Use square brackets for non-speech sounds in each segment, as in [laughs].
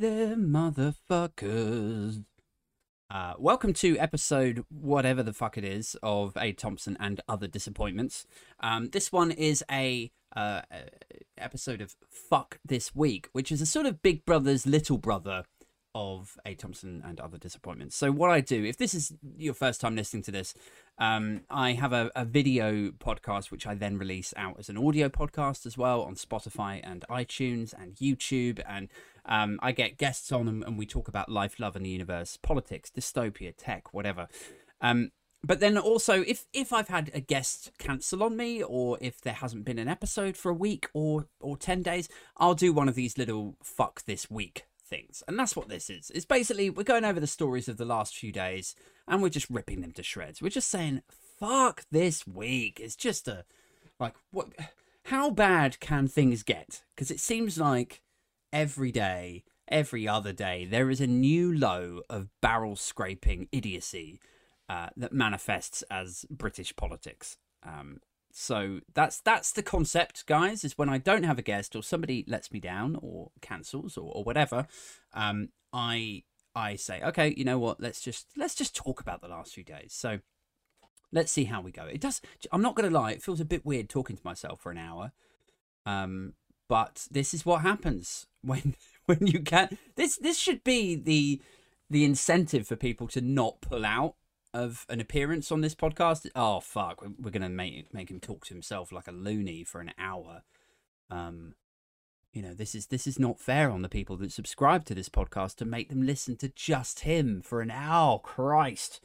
there, motherfuckers. Uh, welcome to episode whatever the fuck it is of A. Thompson and Other Disappointments. Um, this one is a uh, uh, episode of Fuck This Week, which is a sort of Big Brother's little brother of A. Thompson and Other Disappointments. So, what I do, if this is your first time listening to this, um, I have a, a video podcast which I then release out as an audio podcast as well on Spotify and iTunes and YouTube. And um, I get guests on and, and, we talk about life, love, and the universe, politics, dystopia, tech, whatever. Um, but then also, if if I've had a guest cancel on me, or if there hasn't been an episode for a week or or ten days, I'll do one of these little fuck this week things. And that's what this is. It's basically we're going over the stories of the last few days and we're just ripping them to shreds. We're just saying, fuck this week. It's just a like what how bad can things get? Because it seems like every day, every other day, there is a new low of barrel scraping idiocy uh, that manifests as British politics. Um, so that's that's the concept, guys. Is when I don't have a guest or somebody lets me down or cancels or, or whatever, um, I I say, okay, you know what? Let's just let's just talk about the last few days. So let's see how we go. It does. I'm not going to lie. It feels a bit weird talking to myself for an hour. Um, but this is what happens [laughs] when when you can. This this should be the the incentive for people to not pull out of an appearance on this podcast. Oh fuck, we're gonna make make him talk to himself like a loony for an hour. Um, you know, this is this is not fair on the people that subscribe to this podcast to make them listen to just him for an hour. Christ.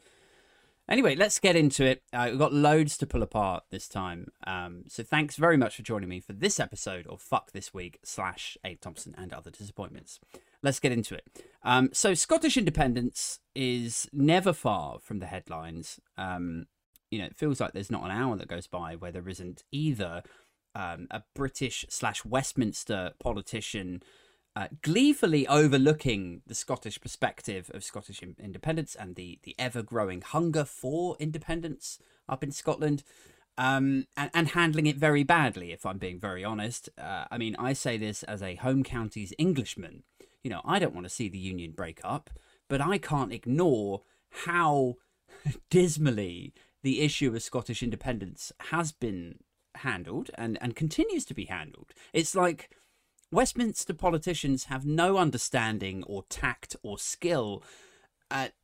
Anyway, let's get into it. Uh, we've got loads to pull apart this time. Um, so thanks very much for joining me for this episode of Fuck This Week slash Abe Thompson and Other Disappointments let's get into it. Um, so Scottish independence is never far from the headlines. Um, you know, it feels like there's not an hour that goes by where there isn't either um, a British slash Westminster politician uh, gleefully overlooking the Scottish perspective of Scottish independence and the the ever growing hunger for independence up in Scotland. Um, and, and, handling it very badly, if I'm being very honest. Uh, I mean, I say this as a home counties Englishman you know, I don't want to see the union break up, but I can't ignore how [laughs] dismally the issue of Scottish independence has been handled and, and continues to be handled. It's like Westminster politicians have no understanding or tact or skill at,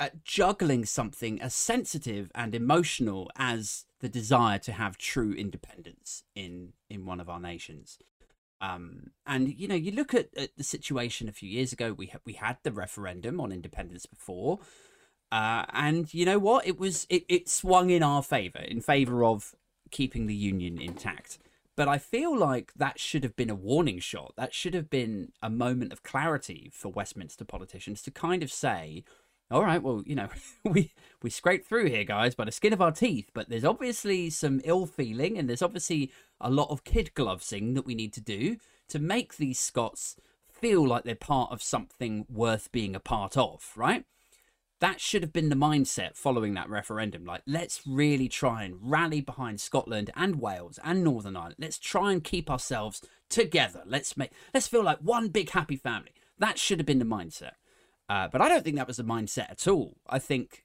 at juggling something as sensitive and emotional as the desire to have true independence in, in one of our nations. Um, and you know, you look at, at, the situation a few years ago. We ha- we had the referendum on independence before, uh, and you know what? It was it, it swung in our favour, in favour of keeping the union intact. But I feel like that should have been a warning shot. That should have been a moment of clarity for Westminster politicians to kind of say, all right, well, you know, [laughs] we we scraped through here, guys, by the skin of our teeth. But there's obviously some ill feeling, and there's obviously a lot of kid glovesing that we need to do to make these Scots feel like they're part of something worth being a part of, right? That should have been the mindset following that referendum. Like, let's really try and rally behind Scotland and Wales and Northern Ireland. Let's try and keep ourselves together. Let's make let's feel like one big happy family. That should have been the mindset. Uh, but I don't think that was the mindset at all. I think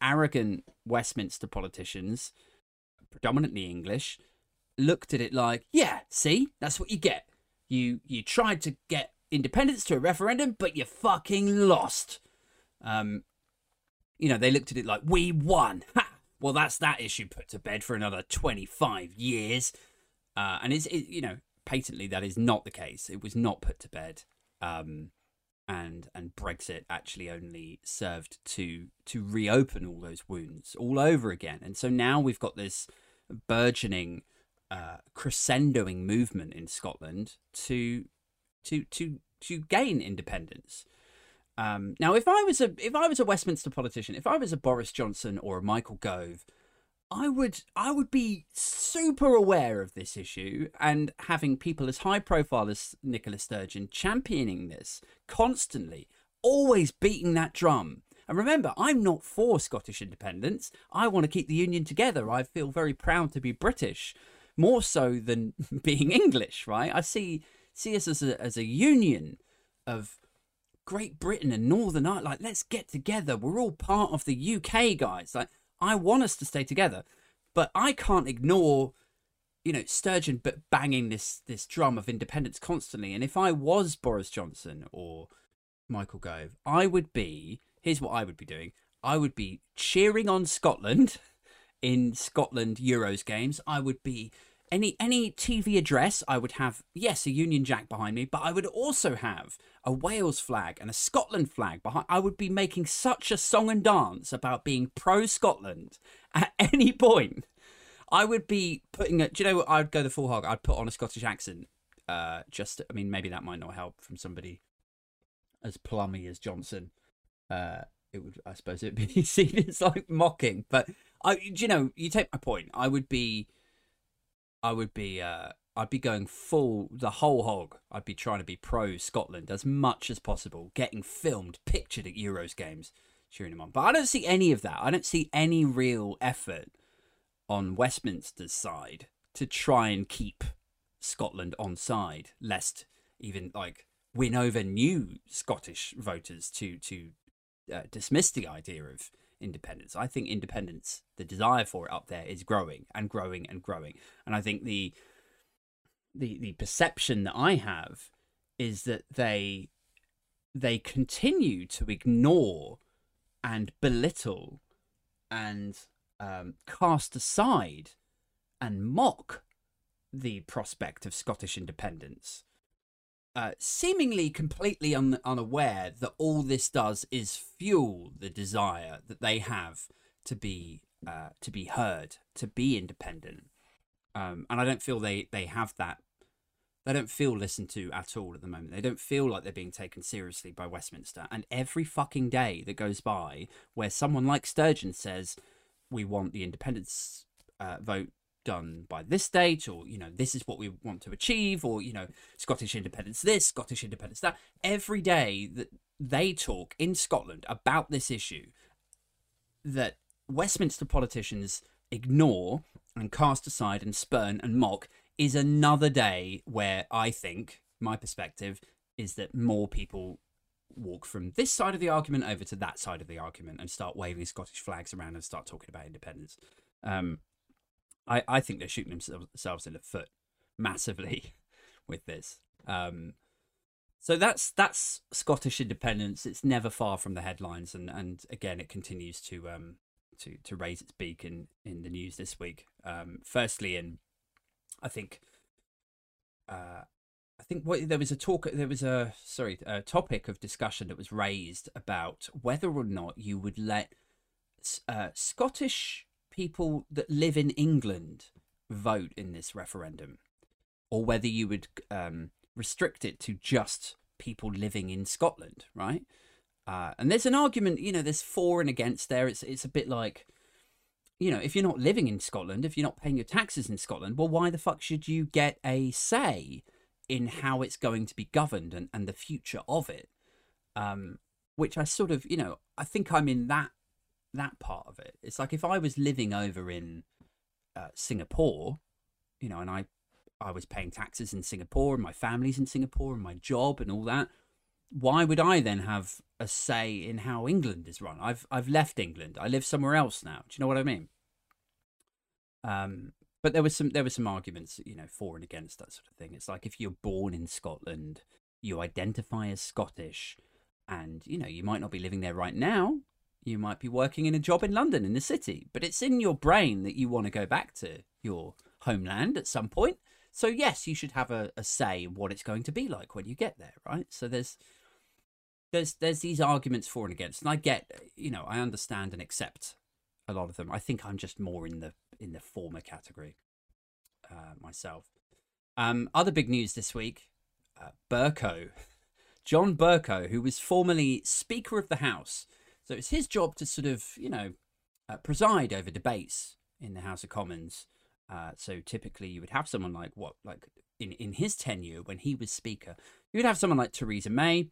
arrogant Westminster politicians, predominantly English, looked at it like, yeah, see, that's what you get. You you tried to get independence to a referendum, but you fucking lost. Um, you know, they looked at it like, we won. Ha! Well, that's that issue put to bed for another 25 years. Uh, and it's, it, you know, patently that is not the case. It was not put to bed. Um, and and Brexit actually only served to to reopen all those wounds all over again. And so now we've got this burgeoning, uh, crescendoing movement in Scotland to to to to gain independence. Um, now, if I was a if I was a Westminster politician, if I was a Boris Johnson or a Michael Gove, I would I would be super aware of this issue and having people as high profile as Nicola Sturgeon championing this constantly, always beating that drum. And remember, I'm not for Scottish independence. I want to keep the union together. I feel very proud to be British, more so than [laughs] being English, right? I see see us as a as a union of Great Britain and Northern Ireland. Like, let's get together. We're all part of the UK, guys. Like, I want us to stay together, but I can't ignore, you know, Sturgeon but banging this this drum of independence constantly. And if I was Boris Johnson or Michael Gove, I would be. Here's what I would be doing. I would be cheering on Scotland [laughs] in Scotland Euros games. I would be any any TV address, I would have yes a Union Jack behind me, but I would also have a Wales flag and a Scotland flag behind. I would be making such a song and dance about being pro Scotland [laughs] at any point. I would be putting a. Do you know what? I'd go the full hog. I'd put on a Scottish accent. Uh, just I mean maybe that might not help from somebody as plummy as Johnson. Uh, it would I suppose it'd be [laughs] seen as like mocking, but I you know you take my point. I would be I would be uh, I'd be going full the whole hog. I'd be trying to be pro Scotland as much as possible, getting filmed, pictured at Euros games, cheering them on. But I don't see any of that. I don't see any real effort on Westminster's side to try and keep Scotland on side, lest even like win over new Scottish voters to to uh, dismiss the idea of independence. I think independence, the desire for it up there is growing and growing and growing. And I think the the the perception that I have is that they they continue to ignore and belittle and um, cast aside and mock the prospect of Scottish independence uh, seemingly completely un- unaware that all this does is fuel the desire that they have to be uh, to be heard, to be independent. Um, and I don't feel they they have that. They don't feel listened to at all at the moment. They don't feel like they're being taken seriously by Westminster. And every fucking day that goes by where someone like Sturgeon says, "We want the independence uh, vote done by this date or you know this is what we want to achieve or you know scottish independence this scottish independence that every day that they talk in scotland about this issue that westminster politicians ignore and cast aside and spurn and mock is another day where i think my perspective is that more people walk from this side of the argument over to that side of the argument and start waving Scottish flags around and start talking about independence. Um, I, I think they're shooting themselves in the foot [laughs] massively [laughs] with this. Um, so that's that's Scottish independence. It's never far from the headlines, and, and again, it continues to um, to to raise its beak in, in the news this week. Um, firstly, in I think uh, I think what there was a talk, there was a sorry, a topic of discussion that was raised about whether or not you would let uh, Scottish people that live in England vote in this referendum, or whether you would um, restrict it to just people living in Scotland, right? Uh, and there's an argument, you know, there's for and against there. It's it's a bit like, you know, if you're not living in Scotland, if you're not paying your taxes in Scotland, well, why the fuck should you get a say in how it's going to be governed and, and the future of it? Um, which I sort of, you know, I think I'm in that that part of it. It's like if I was living over in uh, Singapore, you know, and I I was paying taxes in Singapore and my family's in Singapore and my job and all that. Why would I then have a say in how England is run? I've I've left England. I live somewhere else now. Do you know what I mean? Um, but there was some there were some arguments, you know, for and against that sort of thing. It's like if you're born in Scotland, you identify as Scottish, and you know you might not be living there right now, you might be working in a job in London, in the city, but it's in your brain that you want to go back to your homeland at some point. So, yes, you should have a, a say in what it's going to be like when you get there, right? So, there's there's there's these arguments for and against and i get you know i understand and accept a lot of them i think i'm just more in the in the former category uh, myself um other big news this week uh, Bercow [laughs] john bercow who was formerly speaker of the house so it's his job to sort of, you know, uh, preside over debates in the House of Commons. Uh, so typically you would have someone like what, like in, in his tenure when he was Speaker, you would have someone like Theresa May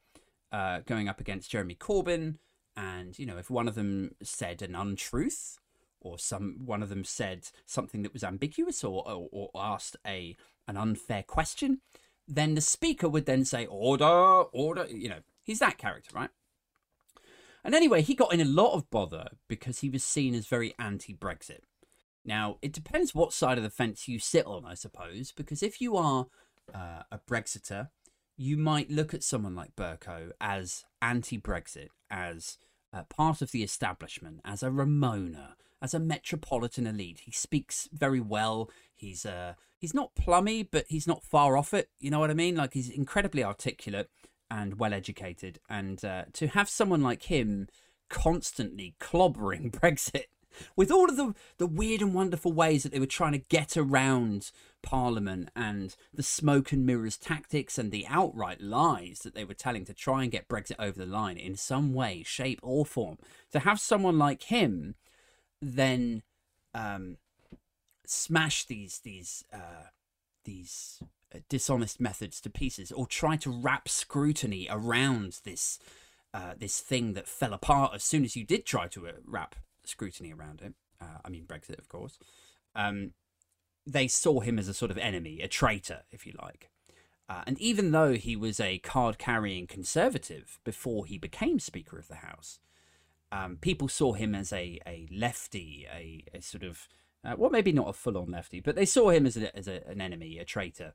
uh, going up against Jeremy Corbyn. And, you know, if one of them said an untruth or some one of them said something that was ambiguous or, or, or asked a an unfair question, then the Speaker would then say, order, order, you know, He's that character, right? And anyway, he got in a lot of bother because he was seen as very anti Brexit. Now, it depends what side of the fence you sit on, I suppose, because if you are uh, a Brexiter, you might look at someone like Bercow as anti Brexit, as uh, part of the establishment, as a Remoaner, as a metropolitan elite. He speaks very well. He's uh, he's not plummy, but he's not far off it. You know what I mean? Like he's incredibly articulate and well educated. And uh, to have someone like him constantly clobbering [laughs] Brexit with all of the, the weird and wonderful ways that they were trying to get around Parliament and the smoke and mirrors tactics and the outright lies that they were telling to try and get Brexit over the line in some way, shape, or form. To have someone like him then um, smash these these uh, these dishonest methods to pieces, or try to wrap scrutiny around this uh, this thing that fell apart as soon as you did try to uh, wrap scrutiny around it. Uh, I mean Brexit, of course. Um, they saw him as a sort of enemy, a traitor, if you like. Uh, and even though he was a card carrying conservative before he became Speaker of the House, um, people saw him as a, a lefty, a, a sort of, uh, well, maybe not a full on lefty, but they saw him as, a, as a, an enemy, a traitor.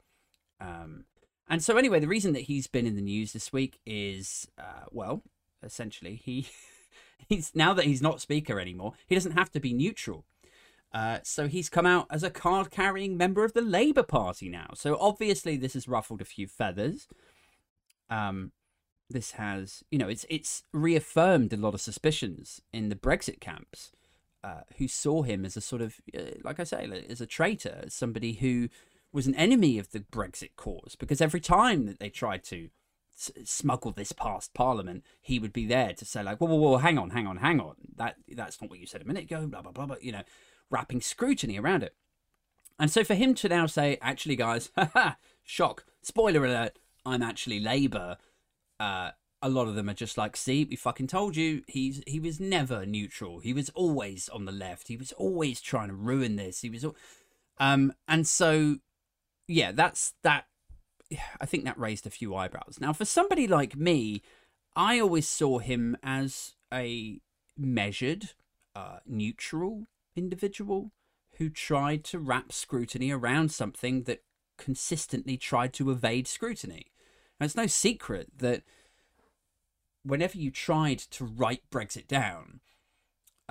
Um, and so, anyway, the reason that he's been in the news this week is, uh, well, essentially, he [laughs] he's now that he's not speaker anymore, he doesn't have to be neutral. Uh, so he's come out as a card carrying member of the Labour Party now. So obviously, this has ruffled a few feathers. Um, this has, you know, it's it's reaffirmed a lot of suspicions in the Brexit camps, uh, who saw him as a sort of, uh, like I say, as a traitor, as somebody who was an enemy of the Brexit cause. Because every time that they tried to smuggle this past Parliament, he would be there to say like, whoa, whoa, whoa, hang on, hang on, hang on, that that's not what you said a minute ago, blah blah blah, blah you know, wrapping scrutiny around it. And so for him to now say, actually, guys, [laughs] shock, spoiler alert, I'm actually Labour uh, a lot of them are just like, see, we fucking told you. He's he was never neutral. He was always on the left. He was always trying to ruin this. He was, um, and so, yeah, that's that. I think that raised a few eyebrows. Now, for somebody like me, I always saw him as a measured, uh, neutral individual who tried to wrap scrutiny around something that consistently tried to evade scrutiny. And it's no secret that whenever you tried to write Brexit down,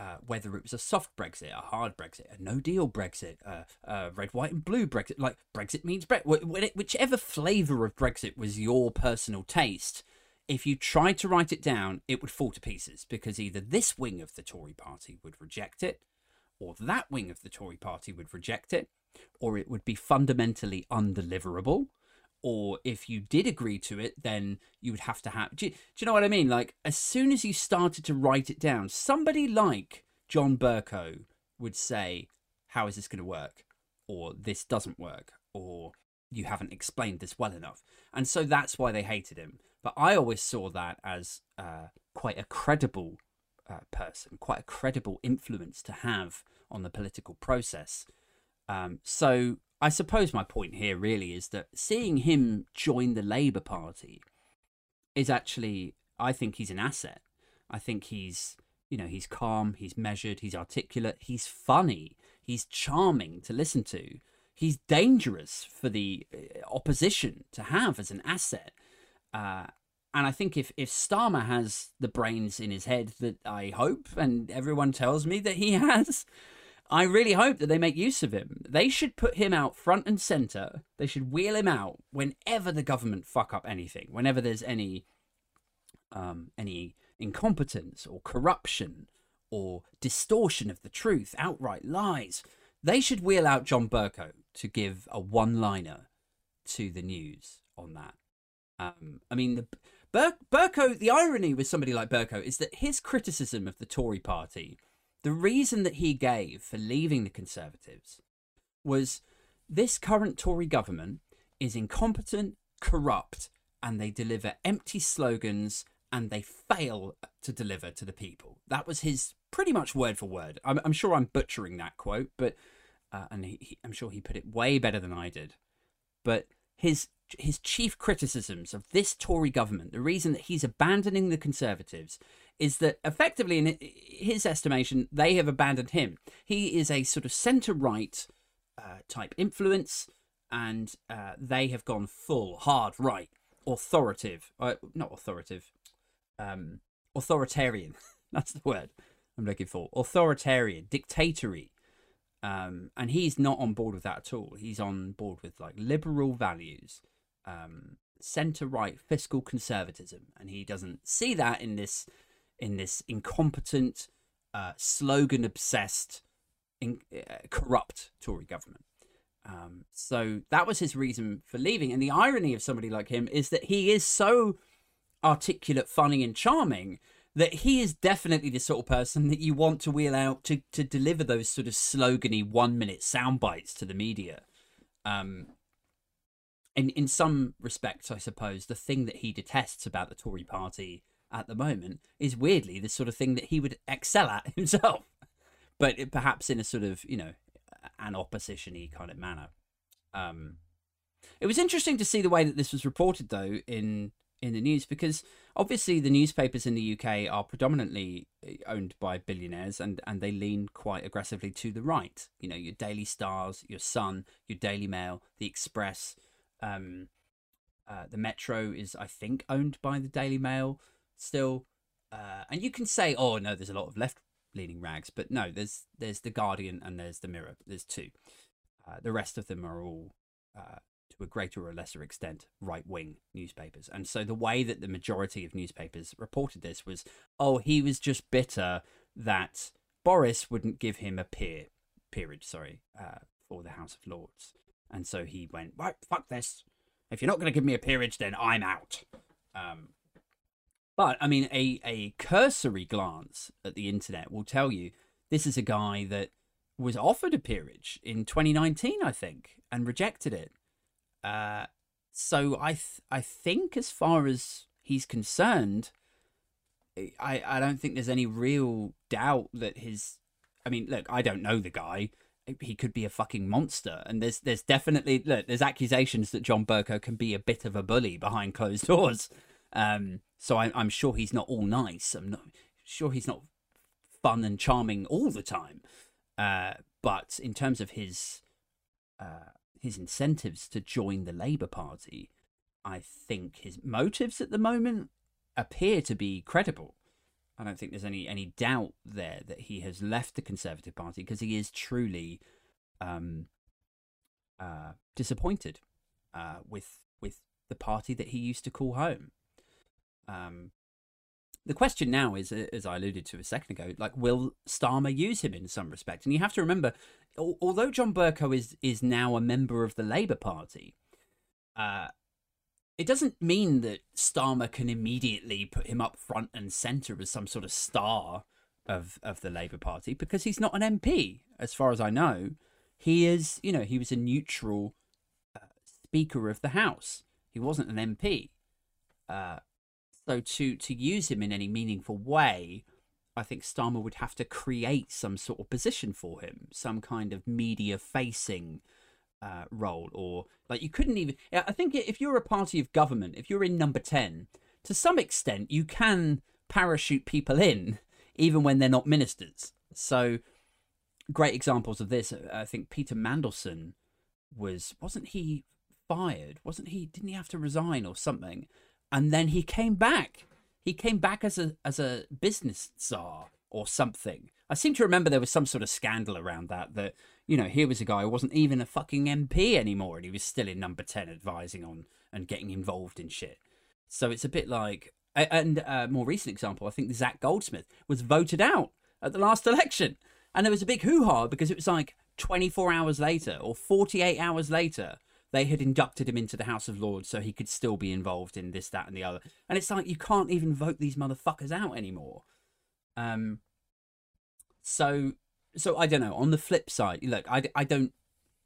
uh, whether it was a soft Brexit, a hard Brexit, a no deal Brexit, uh, uh, red, white, and blue Brexit, like Brexit means Brexit, whichever flavour of Brexit was your personal taste, if you tried to write it down, it would fall to pieces because either this wing of the Tory party would reject it, or that wing of the Tory party would reject it, or it would be fundamentally undeliverable, or if you did agree to it, then you would have to have. Do you, do you, know what I mean? Like, as soon as you started to write it down, somebody like John Bercow would say, How is this going to work? Or this doesn't work. Or you haven't explained this well enough. And so that's why they hated him. But I always saw that as uh, quite a credible uh, person, quite a credible influence to have on the political process. Um, so I suppose my point here really is that seeing him join the Labour Party is actually, I think he's an asset. I think he's, you know, he's calm, he's measured, he's articulate, he's funny, he's charming to listen to. He's dangerous for the uh, opposition to have as an asset. Uh, and I think if, if Starmer has the brains in his head that I hope and everyone tells me that he [laughs] has, I really hope that they make use of him. They should put him out front and center. They should wheel him out whenever the government fuck up anything, whenever there's any um, any incompetence or corruption or distortion of the truth, outright lies. They should wheel out John Bercow to give a one-liner to the news on that. Um, I mean, the Bur- Bercow. The irony with somebody like Bercow is that his criticism of the Tory Party the reason that he gave for leaving the Conservatives was this current Tory government is incompetent, corrupt, and they deliver empty slogans and they fail to deliver to the people. That was his pretty much word for word. I'm, I'm sure I'm butchering that quote, but uh, and he, he, I'm sure he put it way better than I did. But his his chief criticisms of this Tory government, the reason that he's abandoning the Conservatives, is that effectively, in his estimation, they have abandoned him. He is a sort of centre right uh, type influence, and uh, they have gone full hard right, authoritative, uh, not authoritative, um, authoritarian. [laughs] That's the word I'm looking for. Authoritarian, dictatory. Um, and he's not on board with that at all. He's on board with like liberal values, um, centre right fiscal conservatism, and he doesn't see that in this in this incompetent, uh, slogan obsessed, in, uh, corrupt Tory government. Um, so that was his reason for leaving. And the irony of somebody like him is that he is so articulate, funny, and charming that he is definitely the sort of person that you want to wheel out to to deliver those sort of slogany one minute sound bites to the media. Um, in in some respects, I suppose the thing that he detests about the Tory Party at the moment is weirdly the sort of thing that he would excel at [laughs] himself, but it, perhaps in a sort of you know an oppositiony kind of manner. Um, it was interesting to see the way that this was reported, though, in in the news because obviously the newspapers in the UK are predominantly eh, owned by billionaires and and they lean quite aggressively to the right. You know, your Daily Stars, your Sun, your Daily Mail, the Express, um, uh, the Metro is I think owned by the Daily Mail still. Uh, and you can say, oh no, there's a lot of left leaning rags, but no, there's there's the Guardian and there's the Mirror. There's two. Uh, the rest of them are all uh, to a greater or lesser extent right wing newspapers. And so the way that the majority of newspapers reported this was oh, he was just bitter that Boris wouldn't give him a peer peerage, sorry, uh, for the House of Lords. And so he went, right, fuck this. If you're not going to give me a peerage, then I'm out. Um, but I mean, a, a cursory glance at the internet will tell you this is a guy that was offered a peerage in 2019, I think, and rejected it. Uh, so I th- I think as far as he's concerned, I I don't think there's any real doubt that his. I mean, look, I don't know the guy. He could be a fucking monster, and there's there's definitely look there's accusations that John Bercow can be a bit of a bully behind closed [laughs] doors. Um, so I, I'm sure he's not all nice. I'm not sure he's not fun and charming all the time. Uh, but in terms of his uh, his incentives to join the Labour Party, I think his motives at the moment appear to be credible. I don't think there's any any doubt there that he has left the Conservative Party because he is truly um, uh, disappointed uh, with with the party that he used to call home. Um, the question now is, as I alluded to a second ago, like will Starmer use him in some respect? And you have to remember, although John Bercow is is now a member of the Labour Party, uh, it doesn't mean that Starmer can immediately put him up front and centre as some sort of star of of the Labour Party because he's not an MP, as far as I know. He is, you know, he was a neutral uh, Speaker of the House. He wasn't an MP. Uh, so to to use him in any meaningful way, I think Starmer would have to create some sort of position for him, some kind of media facing uh, role, or like you couldn't even. I think if you're a party of government, if you're in number ten, to some extent you can parachute people in, even when they're not ministers. So, great examples of this. I think Peter Mandelson was wasn't he fired? Wasn't he? Didn't he have to resign or something? And then he came back he came back as a as a business czar or something. I seem to remember there was some sort of scandal around that. That you know, here was a guy who wasn't even a fucking MP anymore, and he was still in number ten, advising on and getting involved in shit. So it's a bit like, and a more recent example, I think Zach Goldsmith was voted out at the last election, and there was a big hoo ha because it was like 24 hours later or 48 hours later they had inducted him into the House of Lords so he could still be involved in this, that, and the other. And it's like you can't even vote these motherfuckers out anymore. Um. So, so I don't know. On the flip side, look, I, I don't,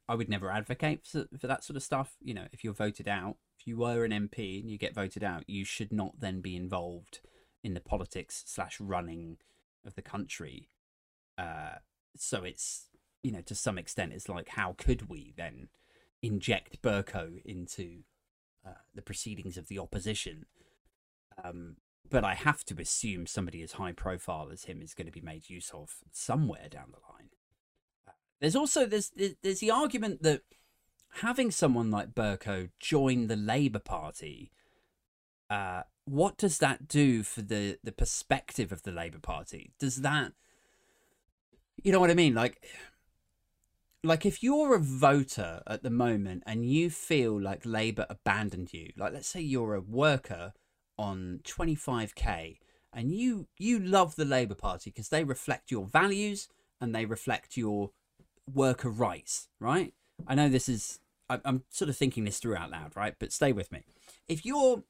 I would never advocate for, for that sort of stuff. You know, if you're voted out, if you were an MP and you get voted out, you should not then be involved in the politics slash running of the country. Uh, so it's you know to some extent it's like how could we then inject Bercow into uh, the proceedings of the opposition. Um, but I have to assume somebody as high profile as him is going to be made use of somewhere down the line. Uh, there's also there's there's the argument that having someone like Bercow join the Labour Party, uh, what does that do for the the perspective of the Labour Party? Does that, you know what I mean? Like, like if you're a voter at the moment and you feel like Labour abandoned you, like let's say you're a worker on 25k and you you love the Labour Party because they reflect your values and they reflect your worker rights, right? I know this is I'm sort of thinking this through out loud, right? But stay with me. If you're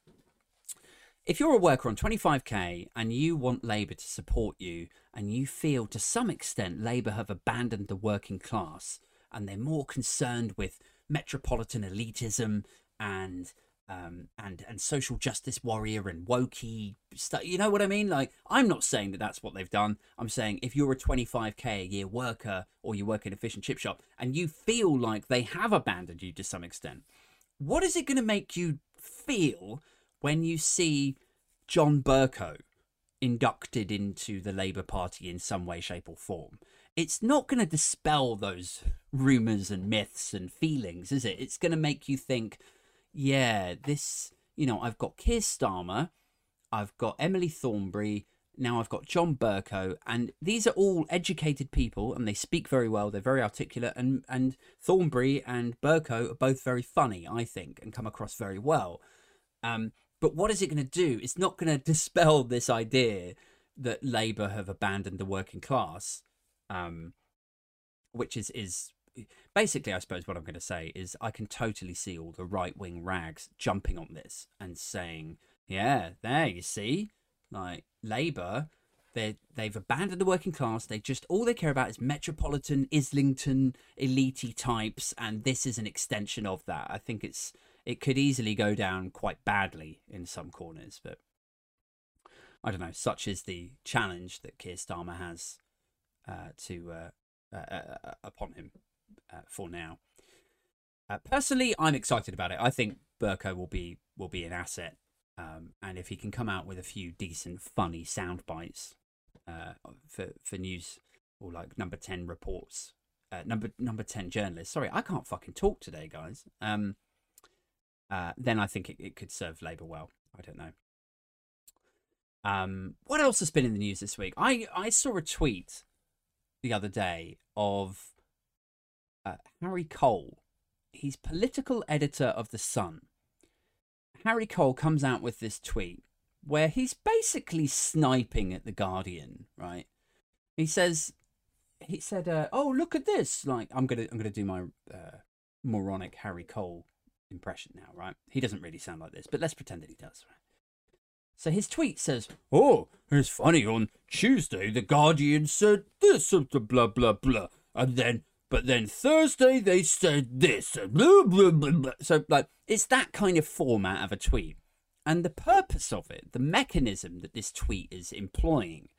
if you're a worker on 25k and you want Labour to support you and you feel to some extent Labour have abandoned the working class and they're more concerned with metropolitan elitism and um, and and social justice warrior and wokey stuff. You know what I mean? Like, I'm not saying that that's what they've done. I'm saying if you're a 25k a year worker or you work in a fish and chip shop and you feel like they have abandoned you to some extent, what is it going to make you feel when you see John Bercow inducted into the Labour Party in some way, shape, or form? It's not going to dispel those rumours and myths and feelings, is it? It's going to make you think, yeah, this, you know, I've got Keir Starmer, I've got Emily Thornberry, now I've got John Bercow, and these are all educated people, and they speak very well. They're very articulate, and and Thornberry and Bercow are both very funny, I think, and come across very well. Um, but what is it going to do? It's not going [laughs] to dispel this idea that Labour have abandoned the working class, um, which is is basically, I suppose what I'm going to say is I can totally see all the right wing rags jumping on this and saying, yeah, there, you see, like Labour, they they've abandoned the working class. They just all they care about is metropolitan Islington elite types, and this is an extension of that. I think it's it could easily go down quite badly in some corners, but I don't know. Such is the challenge that Keir Starmer has uh, to uh, uh, uh, uh upon him uh, for now. Personally, I'm excited about it. I think Bercow will be will be an asset, um, and if he can come out with a few decent, funny sound bites for for news or like number ten reports, number number ten journalists. Sorry, I can't fucking talk today, guys. Um, uh, then I think it, it could serve Labour well. I don't know. Um, what else has been in the news this week? I I saw a tweet the other day of uh, Harry Cole. He's political editor of The Sun. Harry Cole comes out with this tweet where he's basically sniping at The Guardian, right? He says, he said, uh, "Oh, look at this! Like, I'm gonna, I'm gonna do my uh, moronic Harry Cole impression now, right? He doesn't really sound like this, but let's pretend that he does, right? So his tweet says, "Oh, it's funny. On Tuesday, the Guardian said this, blah blah blah, and then but then Thursday they said this. Blah, blah, blah, blah. So, like, it's that kind of format of a tweet. And the purpose of it, the mechanism that this tweet is employing,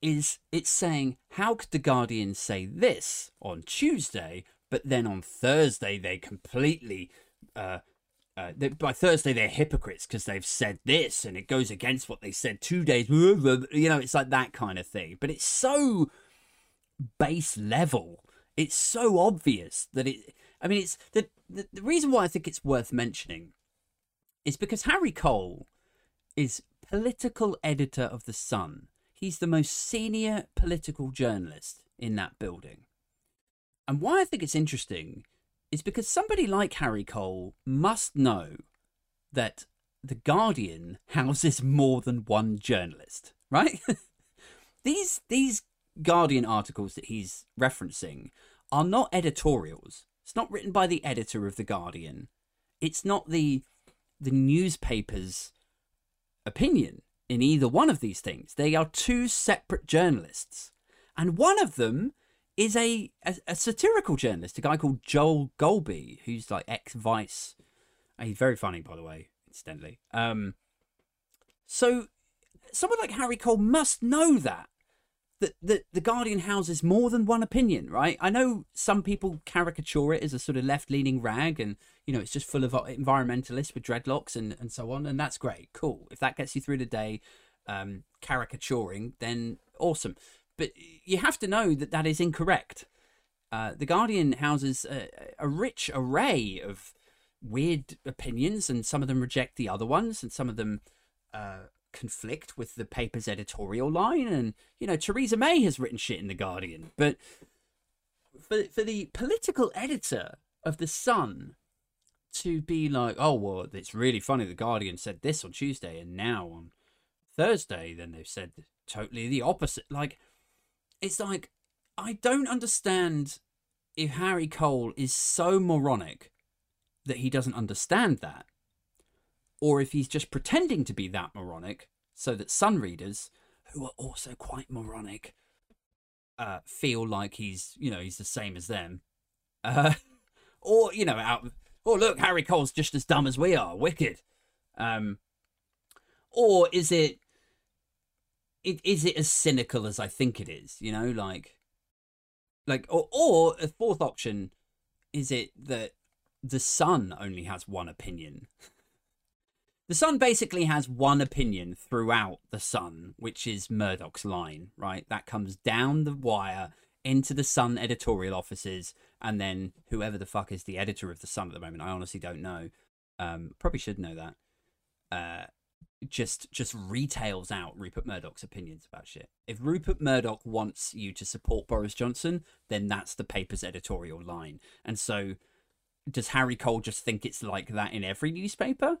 is it's saying, how could The Guardian say this on Tuesday, but then on Thursday they completely. Uh, uh, they, by Thursday they're hypocrites because they've said this and it goes against what they said two days. You know, it's like that kind of thing. But it's so base level it's so obvious that it. I mean, it's the, the the reason why I think it's worth mentioning is because Harry Cole is political editor of the Sun. He's the most senior political journalist in that building. And why I think it's interesting is because somebody like Harry Cole must know that The Guardian houses more than one journalist, right? [laughs] these these Guardian articles that he's referencing are not editorials. It's not written by the editor of The Guardian. It's not the the newspaper's opinion in either one of these things. They are two separate journalists. And one of them is a, a, a satirical journalist, a guy called Joel Golby, who's like ex Vice. He's very funny, by the way, incidentally. Um, so someone like Harry Cole must know that that the, the Guardian houses more than one opinion, right? I know some people caricature it as a sort of left leaning rag and, you know, it's just full of environmentalists with dreadlocks and, and so on. And that's great. Cool. If that gets you through the day, um, caricaturing, then awesome. But you have to know that that is incorrect. Uh, the Guardian houses a, a rich array of weird opinions, and some of them reject the other ones, and some of them uh, conflict with the paper's editorial line. And, you know, Theresa May has written shit in The Guardian. But for, for the political editor of The Sun to be like, oh, well, it's really funny The Guardian said this on Tuesday, and now on Thursday, then they've said totally the opposite. Like, it's like, I don't understand if Harry Cole is so moronic that he doesn't understand that or if he's just pretending to be that moronic so that Sun readers, who are also quite moronic, uh, feel like he's, you know, he's the same as them. Uh, [laughs] or, you know, out, oh, look, Harry Cole's just as dumb as we are, wicked. Um, or is it, it, is it as cynical as I think it is, you know, like, like, or, or a fourth option, is it that the sun only has one opinion? [laughs] The Sun basically has one opinion throughout the Sun, which is Murdoch's line, right? That comes down the wire into the Sun editorial offices, and then whoever the fuck is the editor of the Sun at the moment, I honestly don't know. Um, probably should know that. Uh, just just retails out Rupert Murdoch's opinions about shit. If Rupert Murdoch wants you to support Boris Johnson, then that's the paper's editorial line. And so, does Harry Cole just think it's like that in every newspaper?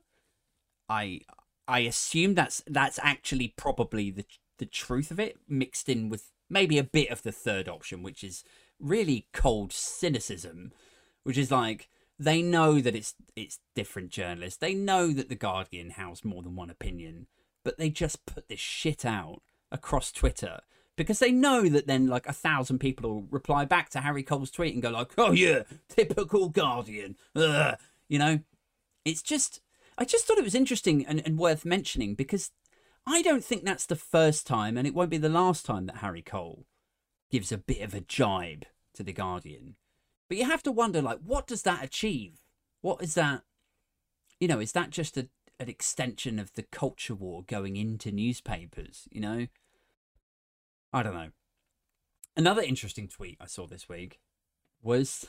I I assume that's that's actually probably the the truth of it, mixed in with maybe a bit of the third option, which is really cold cynicism, which is like they know that it's it's different journalists. They know that the Guardian has more than one opinion, but they just put this shit out across Twitter because they know that then like a thousand people will reply back to Harry Cole's tweet and go like, "Oh yeah, typical Guardian," Ugh. you know. It's just I just thought it was interesting and, and worth mentioning because I don't think that's the first time, and it won't be the last time that Harry Cole gives a bit of a jibe to the Guardian. But you have to wonder, like, what does that achieve? What is that? You know, is that just a, an extension of the culture war going into newspapers? You know, I don't know. Another interesting tweet I saw this week was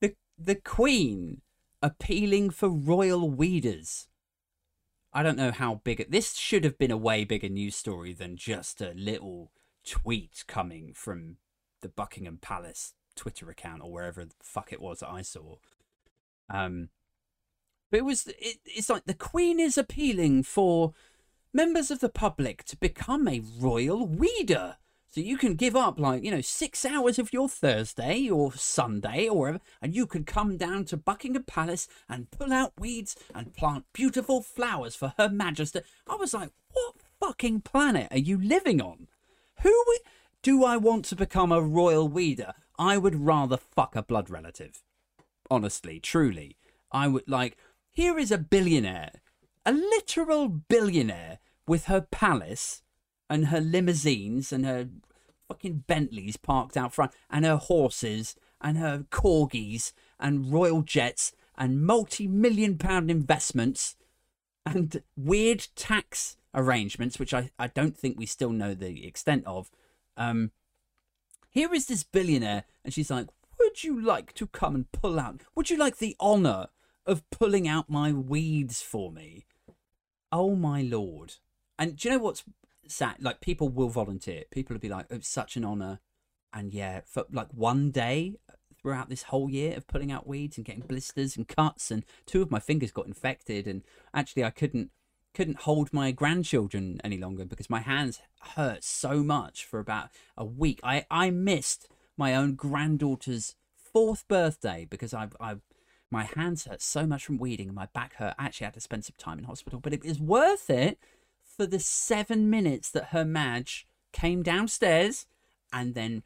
the the Queen appealing for royal weeders. I don't know how big this should have been a way bigger news story than just a little tweet coming from the Buckingham Palace Twitter account or wherever the fuck it was that I saw. Um, but it was it, it's like the Queen is appealing for members of the public to become a royal weeder. So you can give up like, you know, six hours of your Thursday or Sunday or whatever, and you can come down to Buckingham Palace and pull out weeds and plant beautiful flowers for Her Majesty. I was like, what fucking planet are you living on? Who do I want to become a royal weeder? I would rather fuck a blood relative. Honestly, truly. I would like, here is a billionaire, a literal billionaire with her palace and her limousines and her fucking Bentleys parked out front and her horses and her corgis and royal jets and multi-million pound investments and weird tax arrangements, which I, I don't think we still know the extent of. Um, here is this billionaire, and she's like, Would you like to come and pull out? Would you like the honour of pulling out my weeds for me? Oh my lord. And do you know what's sad. Like people will volunteer. People will be like, "It's such an honor," and yeah, for like one day throughout this whole year of pulling out weeds and getting blisters and cuts, and two of my fingers got infected, and actually I couldn't couldn't hold my grandchildren any longer because my hands hurt so much for about a week. I I missed my own granddaughter's fourth birthday because I I my hands hurt so much from weeding and my back hurt. I actually had to spend some time in hospital, but it was worth it for the seven minutes that her Madge came downstairs and then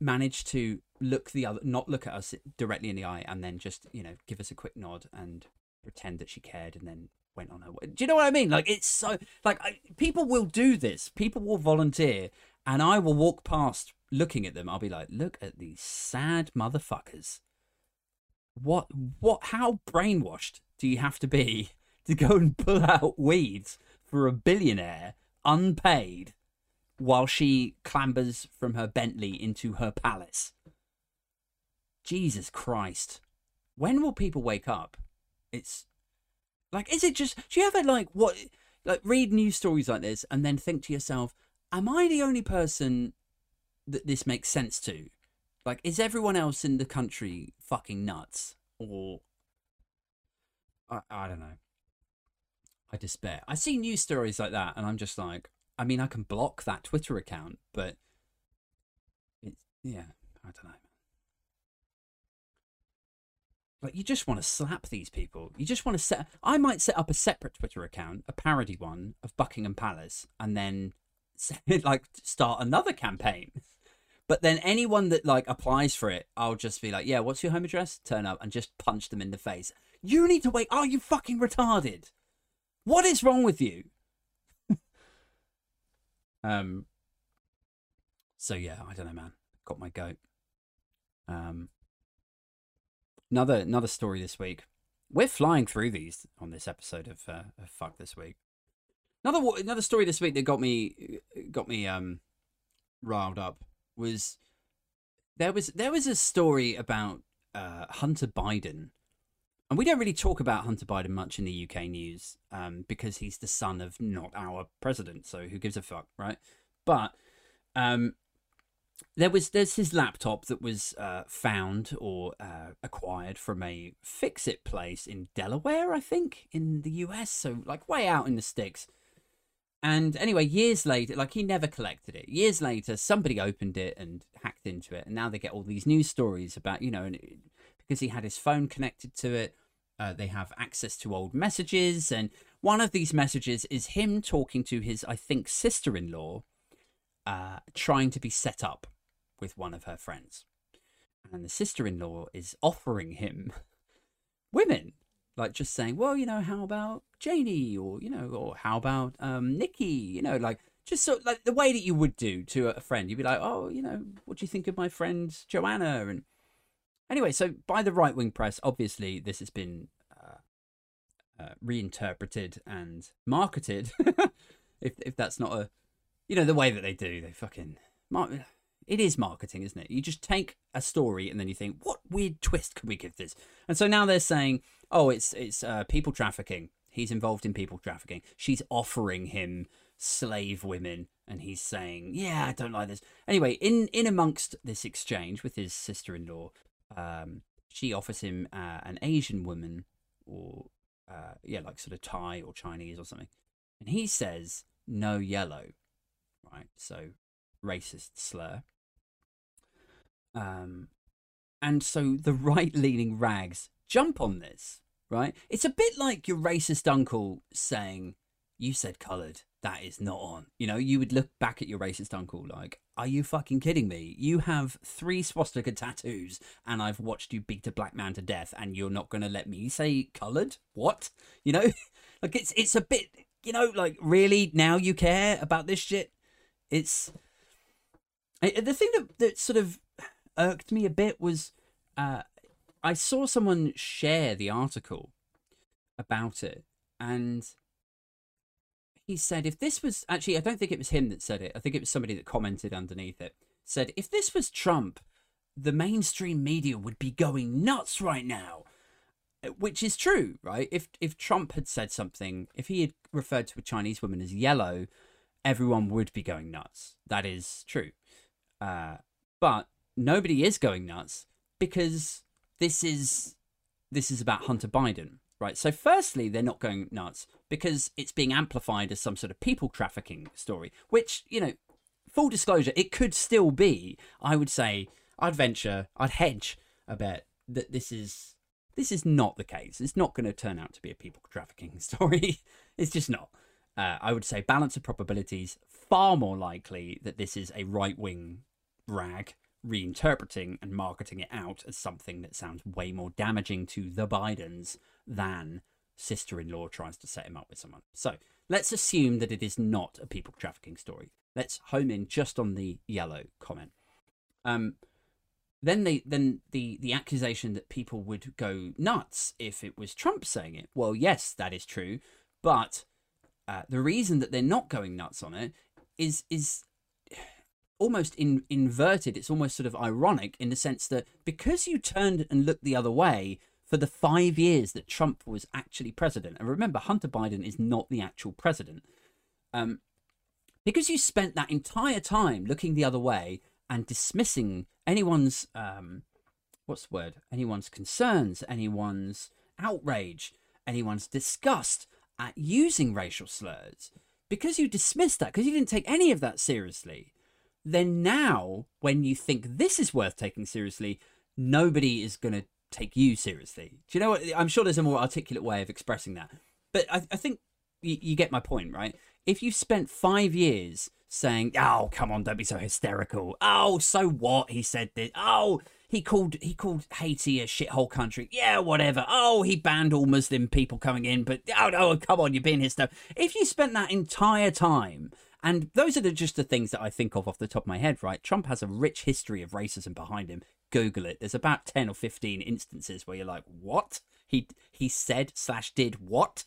managed to look the other, not look at us directly in the eye, and then just you know give us a quick nod and pretend that she cared, and then went on her way. Do you know what I mean? Like it's so like I, people will do this. People will volunteer, and I will walk past looking at them. I'll be like, look at these sad motherfuckers. What, what, how brainwashed do you have to be [laughs] to go and pull out weeds for a billionaire unpaid while she clambers from her Bentley into her palace? Jesus Christ. When will people wake up? It's like, is it just, do you ever like what, like read news stories like this and then think to yourself, am I the only person that this makes sense to? Like, is everyone else in the country fucking nuts? Or, I, I don't know. I despair. I see news stories like that and I'm just like, I mean, I can block that Twitter account, but it's, yeah, I don't know. Like, you just want to slap these people. You just want to set. I might set up a separate Twitter account, a parody one of Buckingham Palace, and then [laughs] like start another campaign. But then anyone that like applies for it, I'll just be like, yeah, what's your home address? Turn up and just punch them in the face. You need to wait. Are you fucking retarded? What is wrong with you? [laughs] um. So yeah, I don't know, man. Got my goat. Um. Another another story this week. We're flying through these on this episode of, uh, of Fuck this week. Another another story this week that got me got me um riled up was there was there was a story about uh, Hunter Biden, and we don't really talk about Hunter Biden much in the UK news um, because he's the son of not our president, so who gives a fuck, right? But um, there was there's his laptop that was uh, found or uh, acquired from a fix-it place in Delaware, I think, in the US, so like way out in the sticks. And anyway, years later, like he never collected it. Years later, somebody opened it and hacked into it, and now they get all these news stories about, you know, and it, because he had his phone connected to it, uh, they have access to old messages, and one of these messages is him talking to his, I think, sister-in-law, uh, trying to be set up with one of her friends, and the sister-in-law is offering him [laughs] women like just saying, well, you know, how about Janie, or you know, or how about um, Nikki, you know, like just so like the way that you would do to a friend. You'd be like, oh, you know, what do you think of my friend Joanna? And anyway, so by the right wing press, obviously this has been uh, uh, reinterpreted and marketed. [laughs] if if that's not a, you know, the way that they do, they fucking. It is marketing, isn't it? You just take a story and then you think, what weird twist can we give this? And so now they're saying, oh, it's it's uh, people trafficking. He's involved in people trafficking. She's offering him slave women, and he's saying, yeah, I don't like this. Anyway, in in amongst this exchange with his sister-in-law, um, she offers him uh, an Asian woman, or uh, yeah, like sort of Thai or Chinese or something, and he says no yellow, right? So racist slur. Um, and so the right leaning rags jump on this, right? It's a bit like your racist uncle saying, You said coloured. That is not on. You know, you would look back at your racist uncle like, Are you fucking kidding me? You have three swastika tattoos and I've watched you beat a black man to death and you're not going to let me say coloured? What? You know, [laughs] like it's, it's a bit, you know, like really now you care about this shit? It's. The thing that, that sort of irked me a bit was uh, I saw someone share the article about it, and he said if this was actually, I don't think it was him that said it. I think it was somebody that commented underneath it. Said if this was Trump, the mainstream media would be going nuts right now. Uh, which is true, right? If if Trump had said something, if he had referred to a Chinese woman as yellow, everyone would be going nuts. That is true. Uh, but nobody is going nuts because this is this is about Hunter Biden, right? So firstly, they're not going nuts because it's being amplified as some sort of people trafficking story, which, you know, full disclosure, it could still be. I would say I'd venture, I'd hedge a bet that this is this is not the case. It's not going to turn out to be a people trafficking [laughs] story. it's just not. Uh, I would say balance of probabilities far more likely that this is a right wing rag reinterpreting and marketing it out as something that sounds way more damaging to the Bidens than sister in law tries to set him up with someone. So let's assume that it is not a people trafficking story. Let's home in just on the yellow comment. Um, then they then the the accusation that people would go nuts if it was Trump saying it. Well, yes, that is true, but uh, the reason that they're not going nuts on it is is almost in, inverted. It's almost sort of ironic in the sense that because you turned and looked the other way for the five years that Trump was actually president, and remember, Hunter Biden is not the actual president. Um, because you spent that entire time looking the other way and dismissing anyone's um, what's the word anyone's concerns anyone's outrage anyone's disgust at using racial slurs. Because you dismissed that because you didn't take any of that seriously then now when you think this is worth taking seriously nobody is going to take you seriously. Do you know what? I'm sure there's a more articulate way of expressing that. But i, I think you, you get my point right? If you've spent five years saying, "Oh, come on, don't be so hysterical," "Oh, so what?" He said this. "Oh, he called he called Haiti a shithole country." Yeah, whatever. Oh, he banned all Muslim people coming in, but oh no, come on, you're being hysterical. If you spent that entire time. And those are the, just the things that I think of off the top of my head, right? Trump has a rich history of racism behind him. Google it. There's about 10 or 15 instances where you're like, what? He, he said slash did what?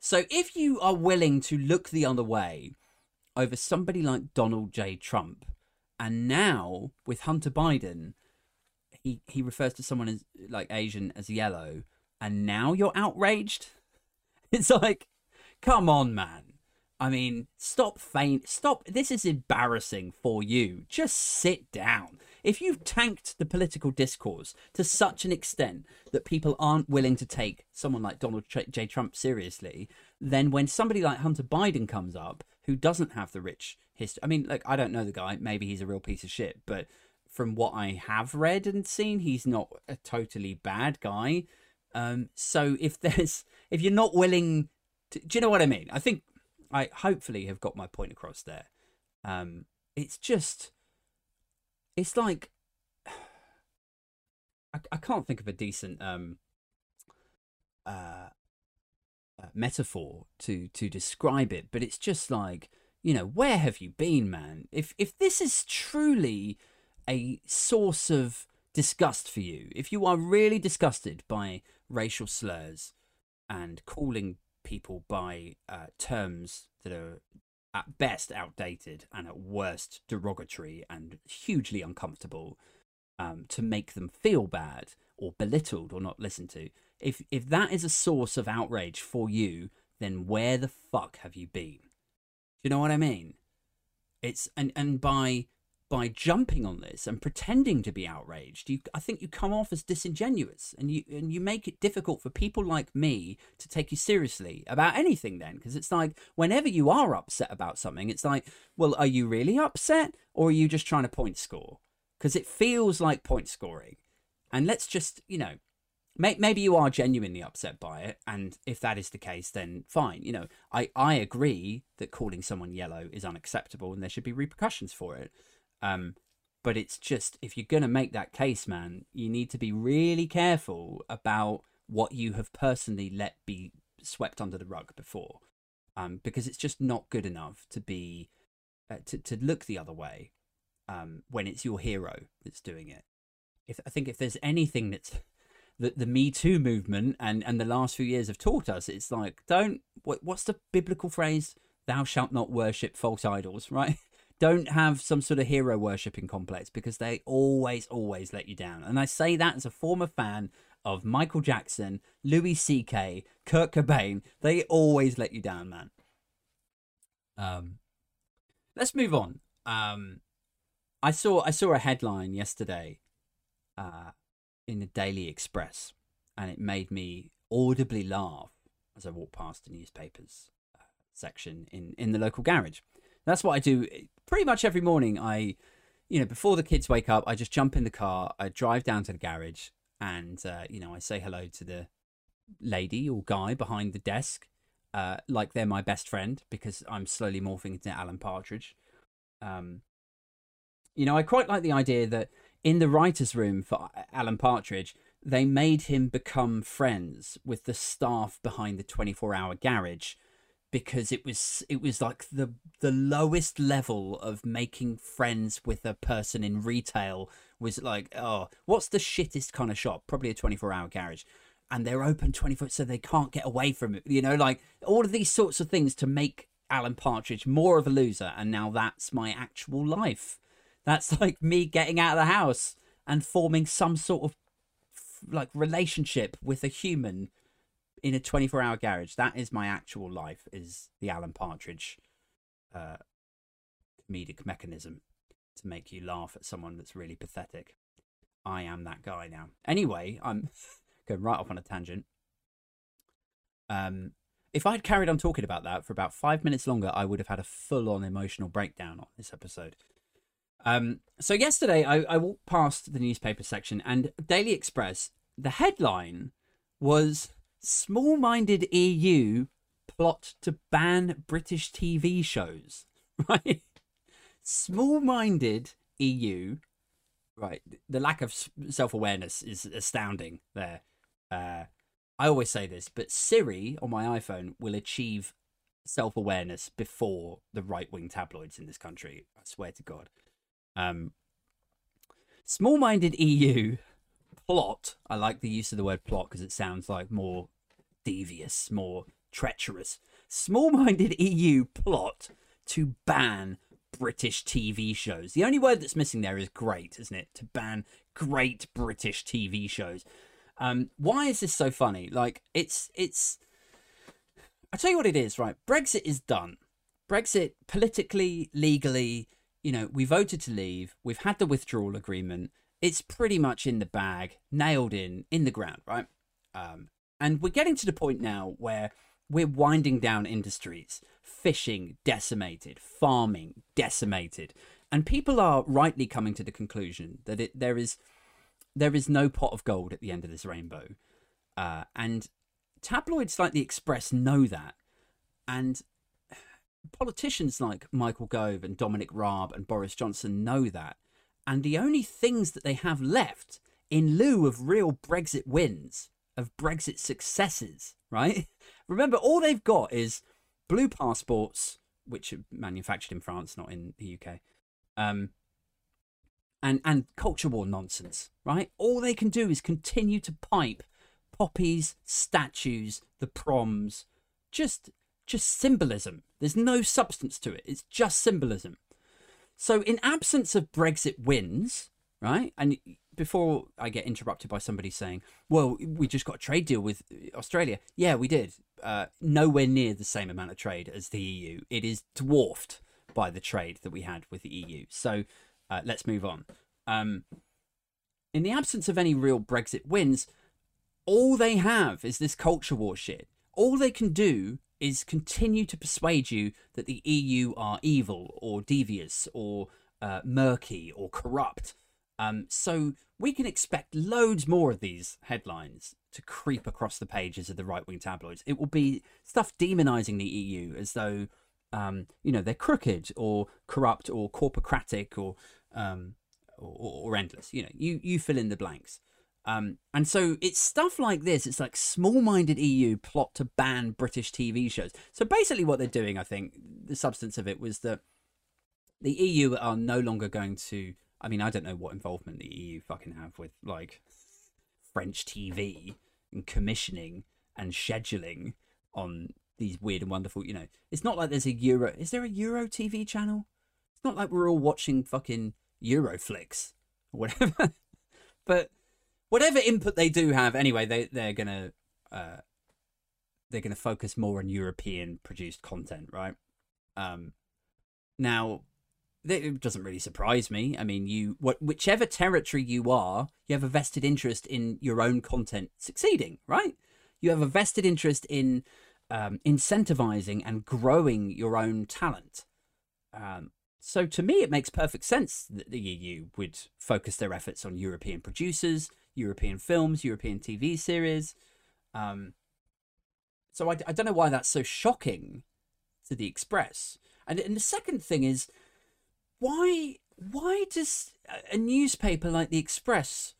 So if you are willing to look the other way over somebody like Donald J. Trump, and now with Hunter Biden, he he refers to someone as like Asian as yellow, and now you're outraged. [laughs] It's like, come on, man. I mean, stop faint. Stop. This is embarrassing for you. Just sit down. If you've tanked the political discourse to such an extent that people aren't willing to take someone like Donald J. Trump seriously, then when somebody like Hunter Biden comes up, who doesn't have the rich history, I mean, like, I don't know the guy. Maybe he's a real piece of shit, but from what I have read and seen, he's not a totally bad guy. Um, so if there's, [laughs] if you're not willing to, do you know what I mean? I think I hopefully have got my point across there. Um, it's just it's like [sighs] I, I can't think of a decent um uh, uh, metaphor to to describe it, but it's just like you know where have you been, man? If if this is truly a source of disgust for you, if you are really disgusted by racial slurs and calling people by uh, terms that are at best outdated and at worst derogatory and hugely uncomfortable um, to make them feel bad or belittled or not listened to. If if that is a source of outrage for you, then where the fuck have you been? Do you know what I mean? It's and and by by jumping on this and pretending to be outraged, you I think you come off as disingenuous and you and you make it difficult for people like me to take you seriously about anything then because it's like whenever you are upset about something, it's like, well, are you really upset or are you just trying to point score? Because it feels like point scoring. And let's just, you know, may, maybe you are genuinely upset by it and if that is the case then fine you know i i agree that calling someone yellow is unacceptable and there should be repercussions for it um, but it's just if you're gonna make that case, man, you need to be really careful about what you have personally let be swept under the rug before, um, because it's just not good enough to be uh, to to look the other way um, when it's your hero that's doing it. If I think if there's anything that's the, the Me Too movement and, and the last few years have taught us, it's like don't what, what's the biblical phrase? Thou shalt not worship false idols, [laughs] right? Don't have some sort of hero worshipping complex because they always, always let you down. And I say that as a former fan of Michael Jackson, Louis C.K., Kurt Cobain. They always let you down, man. Um, let's move on. Um, I saw I saw a headline yesterday, uh, in the Daily Express, and it made me audibly laugh as I walked past the newspapers uh, section in in the local garage. That's what I do pretty much every morning. I, you know, before the kids wake up, I just jump in the car, I drive down to the garage, and uh, you know, I say hello to the lady or guy behind the desk, uh, like they're my best friend because I'm slowly morphing into Alan Partridge. Um, you know, I quite like the idea that in the writers' room for Alan Partridge, they made him become friends with the staff behind the 24 hour garage because it was it was like the the lowest level of making friends with a person in retail was like oh what's the shittest kind of shop? Probably a 24 hour garage. And they're open 24 so they can't get away from it you know like all of these sorts of things to make alan partridge more of a loser. And now that's my actual life. That's [laughs] like me getting out of the house and forming some sort of like relationship with a human in a 24 hour garage. That is my actual life, is the Alan Partridge uh, comedic mechanism to make you laugh at someone that's really pathetic. I am that guy now. Anyway, I'm [laughs] going right off on a tangent. Um, if I'd carried on talking about that for about five minutes longer, I would have had a full on emotional breakdown on this episode. Um, so yesterday, I, I walked past the newspaper section and Daily Express. The headline was small minded EU plot to ban British TV shows, [laughs] right? Small minded EU, right? The lack of self awareness is astounding there. Uh, I always say this, but Siri on my iPhone will achieve self awareness before the right wing tabloids in this country. I swear to God. Um, small minded EU plot. I like the use of the word plot because it sounds like more devious, more treacherous, small minded [laughs] EU plot to ban British TV shows. The only word that's missing there is great, isn't it? To ban great British TV shows. Um, why is this so funny? Like, it's, it's, I tell you what it is, right? Brexit is done. Brexit, politically, legally, you know, we voted to leave. We've had the withdrawal agreement. It's pretty much in the bag, nailed in, in the ground, right? Um, and we're getting to the point now where we're winding down industries. Fishing decimated, farming decimated. And people are rightly coming to the conclusion that it, there is there is no pot of gold at the end of this rainbow. Uh, and tabloids like the Express know that. And politicians like Michael Gove and Dominic Raab and Boris Johnson know that. And the only things that they have left in lieu of real Brexit wins of Brexit successes, right? [laughs] Remember, all they've got is blue passports, which are manufactured in France, not in the UK, um, and and culture war nonsense, right? All they can do is continue to pipe poppies, statues, the proms, just just symbolism. There's no substance to it. It's just symbolism. So, in absence of Brexit wins, right? And before I get interrupted by somebody saying, "Well, we just got a trade deal with Australia." Yeah, we did. Uh, nowhere near the same amount of trade as the EU. It is dwarfed by the trade that we had with the EU. So uh, let's move on. Um, in the absence of any real Brexit wins, all they have is this culture war shit. All they can do is continue to persuade you that the EU are evil or devious or uh, murky or corrupt um, so we can expect loads more of these headlines to creep across the pages of the right wing tabloids. It will be stuff demonizing the EU as though, um, you know, they're crooked or corrupt or corpocratic or, um, or, or endless. You know, you, you fill in the blanks. Um, and so it's stuff like this. It's like small-minded EU plot to ban British TV shows. So basically, what they're doing, I think, the substance of it was that the EU are no longer going to I mean, I don't know what involvement the EU fucking have with like French TV and commissioning and scheduling on these weird and wonderful. You know, it's not like there's a Euro. Is there a Euro TV channel? It's not like we're all watching fucking Euroflix or whatever. [laughs] but whatever input they do have, anyway, they they're gonna uh, they're gonna focus more on European produced content, right? Um, now it doesn't really surprise me. I mean, you what whichever territory you are, you have a vested interest in your own content succeeding, right? You have a vested interest in um, incentivizing and growing your own talent. Um, so to me, it makes perfect sense that the EU would focus their efforts on European producers, European films, European TV series. Um, so I, I don't know why that's so shocking to the Express. And, and the second thing is why why does a newspaper like the Express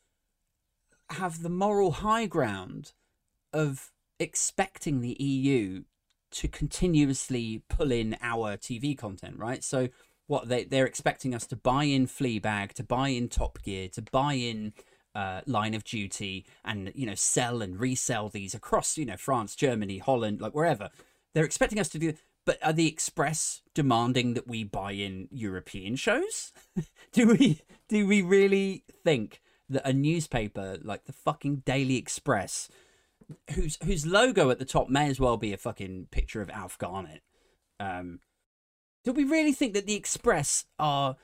have the moral high ground of expecting the EU to continuously pull in our TV content, right? So what they they're expecting us to buy in Fleabag, to buy in Top Gear, to buy in uh, Line of Duty, and you know sell and resell these across you know France, Germany, Holland, like wherever. They're expecting us to do. But are the Express demanding that we buy in European shows? [laughs] do we do we really think that a newspaper like the fucking Daily Express, whose whose logo at the top may as well be a fucking picture of Alf Garnett, um, do we really think that the Express are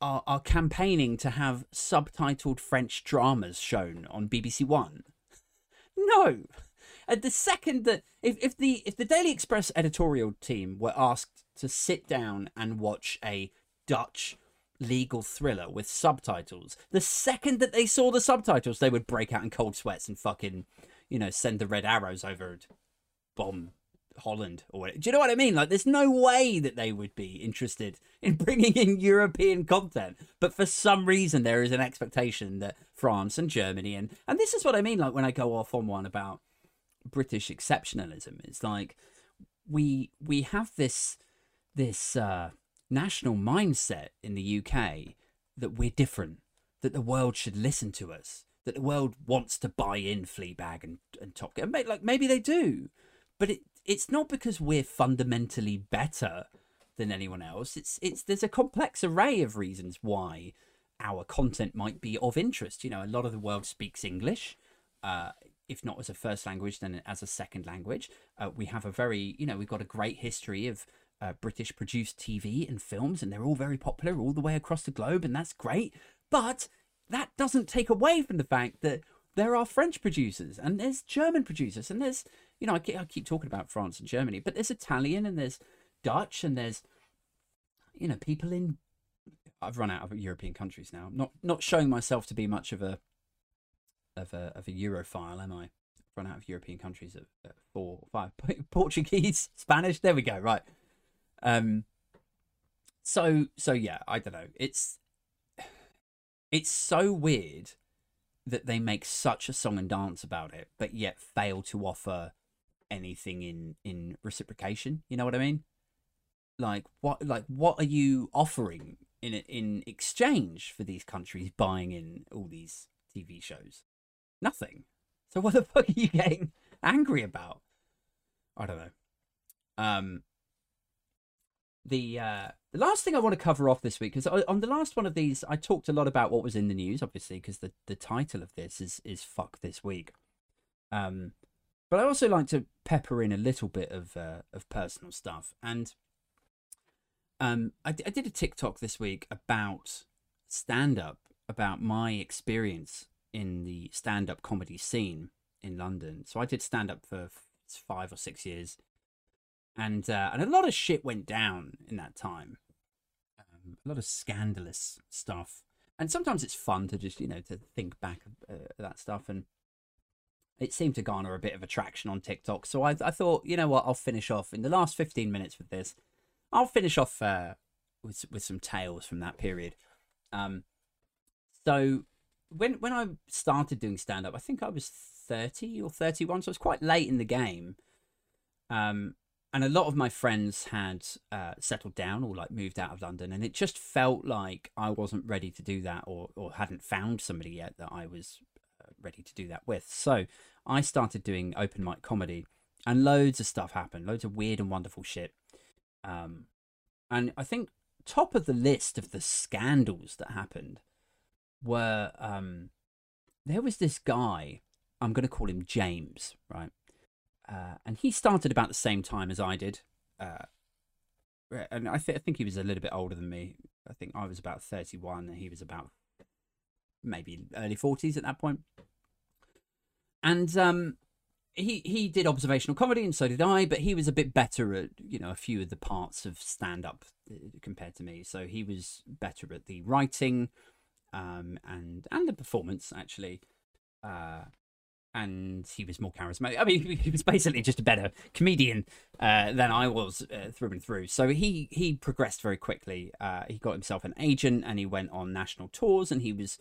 are, are campaigning to have subtitled French dramas shown on BBC One? [laughs] No. And the second that if, if the if the Daily Express editorial team were asked to sit down and watch a Dutch legal thriller with subtitles, the second that they saw the subtitles, they would break out in cold sweats and fucking, you know, send the red arrows over and bomb Holland or whatever. Do you know what I mean? Like, there's no way that they would be interested in [laughs] bringing in European content, but for some reason there is an expectation that France and Germany and and this is what I mean. Like when I go off on one about British exceptionalism, it's like we we have this this uh, national mindset in the UK that we're different, that the world should listen to us, that the world wants to buy in Fleabag and, and Top Gear. Like maybe they do, but it it's not because we're fundamentally better than anyone else. It's it's there's a complex array of reasons why our content might be of interest. You know, a lot of the world speaks English. Uh, if not as a first language, then as a second language. Uh, we have a very, you know, we've got a great history of uh, British produced TV and films, and they're all very popular all the way across the globe, and that's great. But that doesn't take away from the fact that there are French producers and there's German producers and there's you know, I keep, I keep talking about France and Germany, but there's Italian and there's Dutch and there's, you know, people in. I've run out of European countries now. Not not showing myself to be much of a of a of a Europhile, am I? Run out of European countries at four, five. [laughs] Portuguese, Spanish. There we go. Right. Um. So so yeah, I don't know. It's it's so weird that they make such a song and dance about it, but yet fail to offer anything in in reciprocation. You know what I mean? Like what like what are you offering in in exchange for these countries buying in all these TV shows? Nothing. So what the [laughs] fuck are you getting angry about? I don't know. Um the uh the last thing I want to cover off this week, because on the last one of these, I talked a lot about what was in the news, obviously, because the, the title of this is is "fuck this week." Um, but I also like to pepper in a little bit of uh, of personal stuff, and um, I, I did a TikTok this week about stand up, about my experience in the stand up comedy scene in London. So I did stand up for five or six years, and uh, and a lot of shit went down in that time. Um, a lot of scandalous stuff, and sometimes it's fun to just you know to think back uh, that stuff and it seemed to garner a bit of attraction on TikTok. So I, I thought, you know what, I'll finish off in the last 15 minutes with this. I'll finish off uh, with with some tales from that period. Um, so when when I started doing stand up, I think I was 30 or 31, so I was quite late in the game. Um, and a lot of my friends had uh, settled down or like moved out of London, and it just felt like I wasn't ready to do that, or or hadn't found somebody yet that I was uh, ready to do that with. So I started doing open mic comedy, and loads of stuff happened, loads of weird and wonderful shit. Um, and I think top of the list of the scandals that happened were um, there was this guy. I'm going to call him James, right? Uh, and he started about the same time as I did. Uh, and I, th- I think he was a little bit older than me. I think I was about 31 and he was about maybe early 40s at that point and um, he he did observational comedy, and so did I. But he was a bit better at you know a few of the parts of stand up uh, compared to me. So he was better at the writing, um, and and the performance actually. Uh, and he was more charismatic. I mean, [laughs] he was basically just a better comedian uh, than I was uh, through and through. So he he progressed very quickly. Uh, he got himself an agent, and he went on national tours, and he was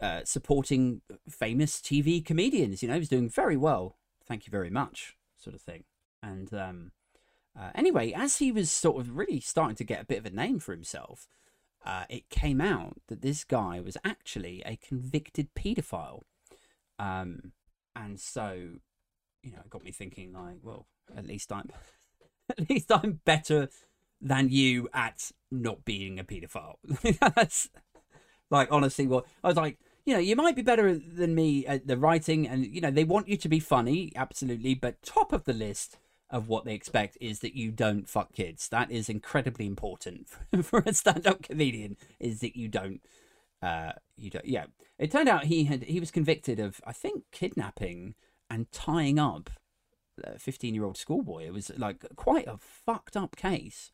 uh, supporting famous TV comedians. You know, he was doing very well. Thank you very much, sort of thing. And um, uh, anyway, as he was sort of really starting to get a bit of a name for himself, uh, it came out that this guy was actually a convicted paedophile. Um, and so, you know, it got me thinking, like, well, at least I'm, [laughs] at least I'm better than you at not being a paedophile. [laughs] That's like honestly what I was like. You know, you might be better than me at the writing, and you know they want you to be funny, absolutely. But top of the list of what they expect is that you don't fuck kids. That is incredibly important [laughs] for a stand-up comedian. Is that you don't, uh, you don't. Yeah, it turned out he had he was convicted of I think kidnapping and tying up a fifteen-year-old schoolboy. It was like quite a fucked up case,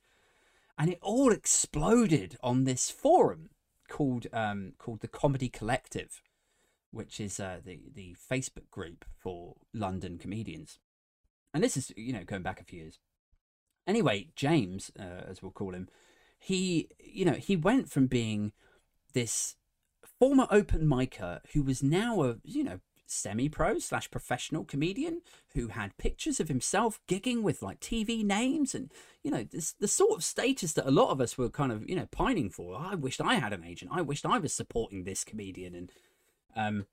and it all exploded on this forum called um called the Comedy Collective, which is uh, the the Facebook group for London comedians and this is you know going back a few years. Anyway, James, uh, as we'll call him, he you know he went from being this former open micer who was now a you know semi-pro slash professional comedian who had pictures of himself gigging with like TV names and you know this, the sort of status that a lot of us were kind of you know pining for. I wished I had an agent. I wished I was supporting this comedian and um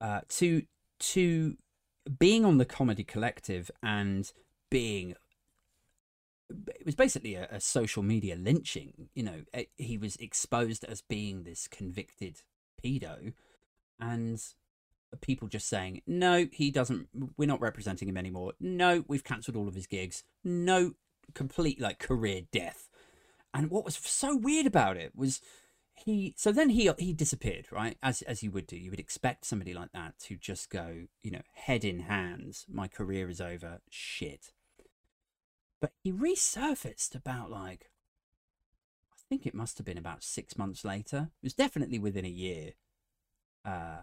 uh to to being on the comedy collective and being it was basically a, a, social media lynching you know eh, he was exposed as being this convicted pedo and people just saying no he doesn't we're not representing him anymore. No we've cancelled all of his gigs. No complete like career death. And what was so weird about it was he so then he he disappeared right? As as you would do. You would expect somebody like that to just go you know head in hands my career is over shit. But he resurfaced about like i think it must have been about 6 months later. It was definitely within a year. Uh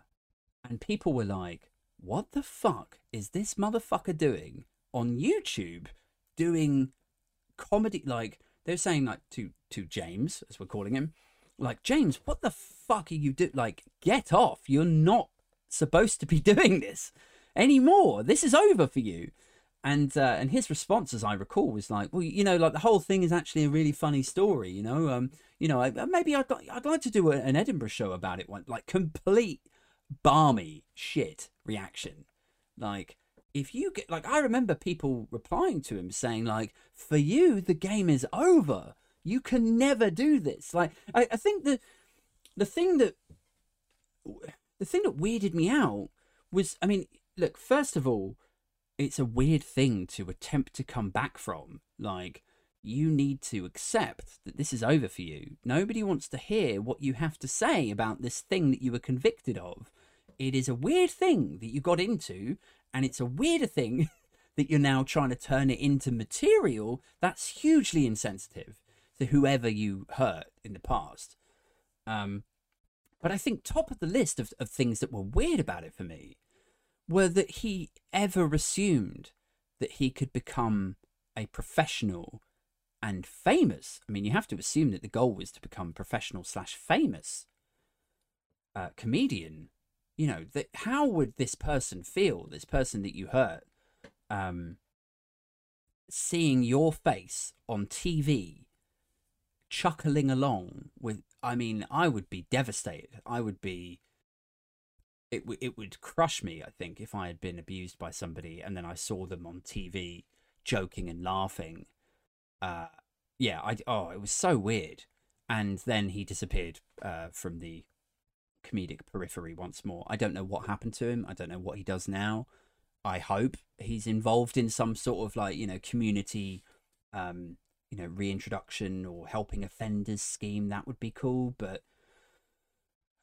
and people were like what the fuck is this motherfucker doing on youtube doing comedy? Like they're saying like to to James as we're calling him like James, what the fuck are you doing? Like, get off! You're not supposed to be [laughs] doing this anymore. This is over for you. And uh, and his response, as I recall, was like, well, you know, like the whole thing is actually a really funny story. You know, um, you know, maybe I'd I'd like to do a, an Edinburgh show about it. One like complete barmy shit reaction. Like if you get like, I remember people replying to him saying like, for you the game is over. You can never do this. Like I, I think the the thing that the thing that weirded me out was I mean, look, first of all, it's a weird thing to attempt to come back from. Like you need to accept that this is over for you. Nobody wants to hear what you have to say about this thing that you were convicted of. It is a weird thing that you got into, and it's a weirder thing [laughs] that you're now trying to turn it into material that's hugely insensitive to whoever you hurt in the past. Um, but I think top of the list of, of things that were weird about it for me were that he ever assumed that he could become a professional and famous. I mean, you have to assume that the goal was to become professional slash famous uh, comedian. You know, that how would this person feel, this person that you hurt, um, seeing your face on TV chuckling along with i mean i would be devastated. I would be it, w- it would crush me i think if i had been abused by somebody and then i saw them on tv joking and laughing. Uh yeah i oh it was so weird. And then he disappeared uh from the comedic periphery once more. I don't know what happened to him. I don't know what he does now. I hope he's involved in some sort of like you know community um you know reintroduction or helping offenders scheme that would be cool but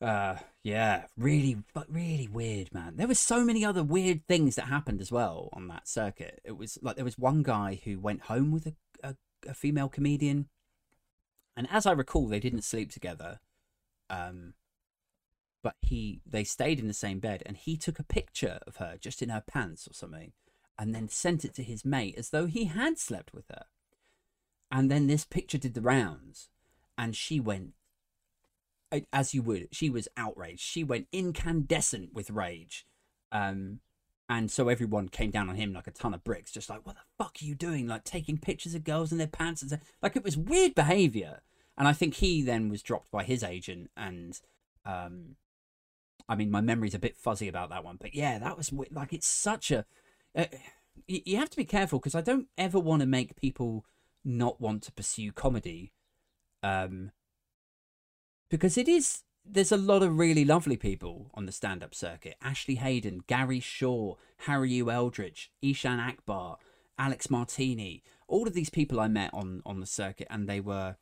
uh yeah really but really weird man. There was so many other weird things that happened as well on that circuit. It was like there was one guy who went home with a, a, a female comedian and as i recall they didn't sleep together um but he they stayed in the same bed and he took a picture of her just in her pants or something and then sent it to his mate as though he had slept with her and then this picture did the rounds, and she went, as you would, she was outraged. She went incandescent with rage. Um, and so everyone came down on him like a ton of bricks, just like, what the fuck are you doing? Like taking pictures of girls in their pants and like it was weird behavior. And I think he then was dropped by his agent. And um, I mean, my memory's a bit fuzzy about that one, but yeah, that was like it's such a. Uh, you have to be careful because I don't ever want to make people not want to pursue comedy, um, because it is there's a lot of really lovely people on the stand up circuit Ashley Hayden, Gary Shaw, Harry U. Eldridge, Eshaan Akbar, Alex Martini. All of these people I met on, on the circuit, and they were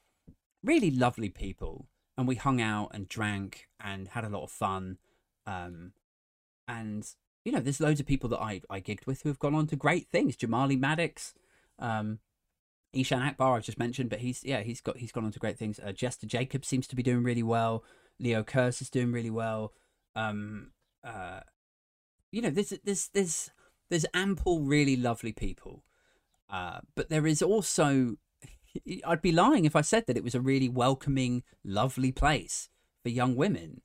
really lovely people. And we hung out and drank and had a lot of fun. Um, and, you know, there's loads of people that I, I gigged with who have gone on to great things. Jamali maddox um, Eshaan Akbar, I've just mentioned, but he's, yeah, he's got, he's gone on to great things. Uh, Jester Jacobs seems to be doing really well. Leo Kearse is doing really well. Um, uh, you know, there's there's there's there's ample really lovely people, uh, but there is also. [laughs] I'd be lying if I said that it was a really welcoming, lovely place for young women.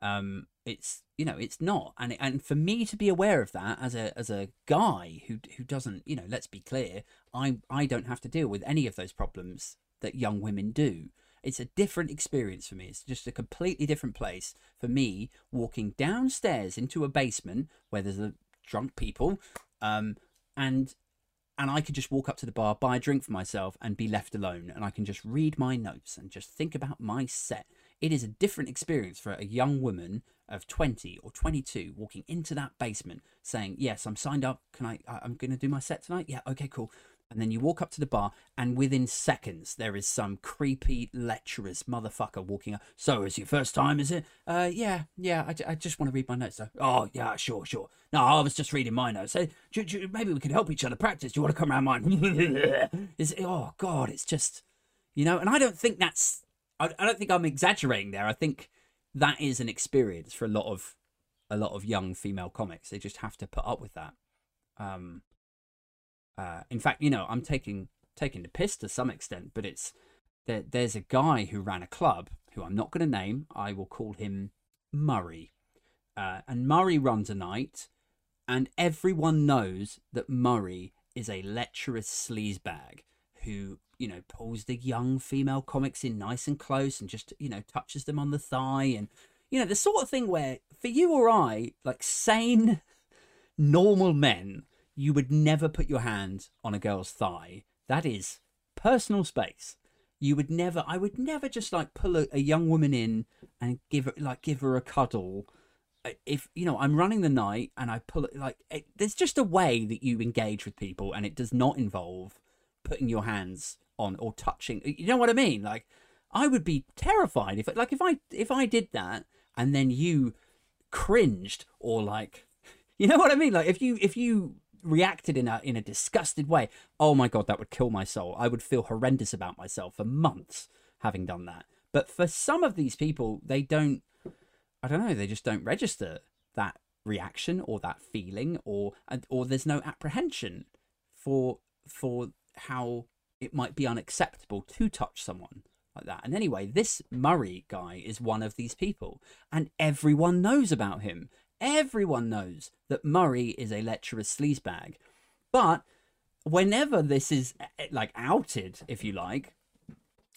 Um, it's you know it's not, and and for me to be aware of that as a as a guy who who doesn't you know let's be clear, I I don't have to deal with any of those problems that young women do. It's a different experience for me. It's just a completely different place for me walking downstairs into a basement where there's a drunk people, um, and and I could just walk up to the bar, buy a drink for myself, and be left alone. And I can just read my notes and just think about my set. It is a different experience for a young woman of 20 or 22 walking into that basement saying, Yes, I'm signed up. Can I? I'm going to do my set tonight. Yeah, okay, cool and then you walk up to the bar, and within seconds there is some creepy, lecherous motherfucker walking up. So, it's your first time, is it? Uh, yeah, yeah. I, I just want to read my notes. Though. Oh, yeah, sure, sure. No, I was just reading my notes. Hey, do, do, maybe we could help each other practice. Do you want to come around mine? [laughs] is oh god, it's just you know. And I don't think that's. I, I don't think I'm exaggerating there. I think that is an experience for a lot of a lot of young female comics. They just have to put up with that. Um, uh, in fact, you know, I'm taking taking the piss to some extent, but it's there, there's a guy who ran a club who I'm not going to name. I will call him Murray, uh, and Murray runs a night, and everyone knows that Murray is a lecherous sleazebag who you know pulls the young female comics in nice and close and just you know touches them on the thigh and you know the sort of thing where for you or I like sane normal men you would never put your hand on a girl's thigh. That is personal space. You would never, I would never just like pull a, a young woman in and give her, like, give her a cuddle. If, you know, I'm running the night and I pull it, like, it, there's just a way that you engage with people and it does not involve putting your hands on or touching. You know what I mean? Like, I would be terrified if, like, if I, if I did that and then you cringed or like, [laughs] you know what I mean? Like, if you, if you reacted in a in a disgusted way, oh my god, that would kill my soul. I would feel horrendous about myself for months having done that. But for some of these people, they don't. I don't know. They just don't register that reaction or that feeling, or or there's no apprehension for for how it might be unacceptable to touch someone like that. And anyway, this Murray guy is one of these people, and everyone knows about him. Everyone knows that Murray is a lecherous sleazebag. But whenever this is eh, like outed, if you like,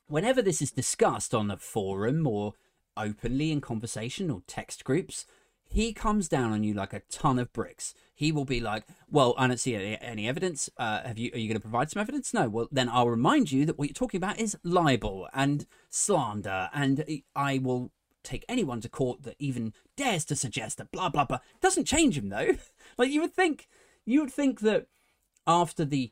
whenever this is discussed on a forum or openly in conversation or text groups, he comes down on you like a ton of bricks. He will be like, "Well, I don't see any, any evidence. Uh, have you? Are you going to provide some evidence? No. Well, then I'll remind you that what you're talking about is libel and slander, and I will take anyone to court that even dares to suggest that blah blah blah. Doesn't change him though. [laughs] like you would think, you would think that after the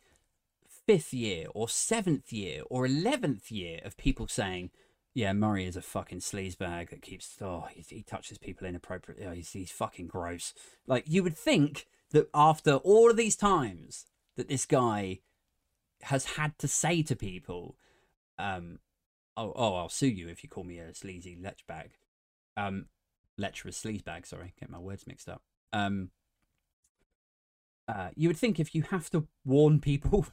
fifth year or seventh year or eleventh year of people saying, "Yeah, Murray is a fucking sleazebag that keeps oh he, he touches people inappropriately. Oh, he's he's fucking gross." Like you would think that after all of these times that this guy has had to say to people, um, oh, oh, I'll sue you if you call me a sleazy lechbag um, lecherous sleazebag. Sorry, get my words mixed up. Um, uh, you would think if you have to warn people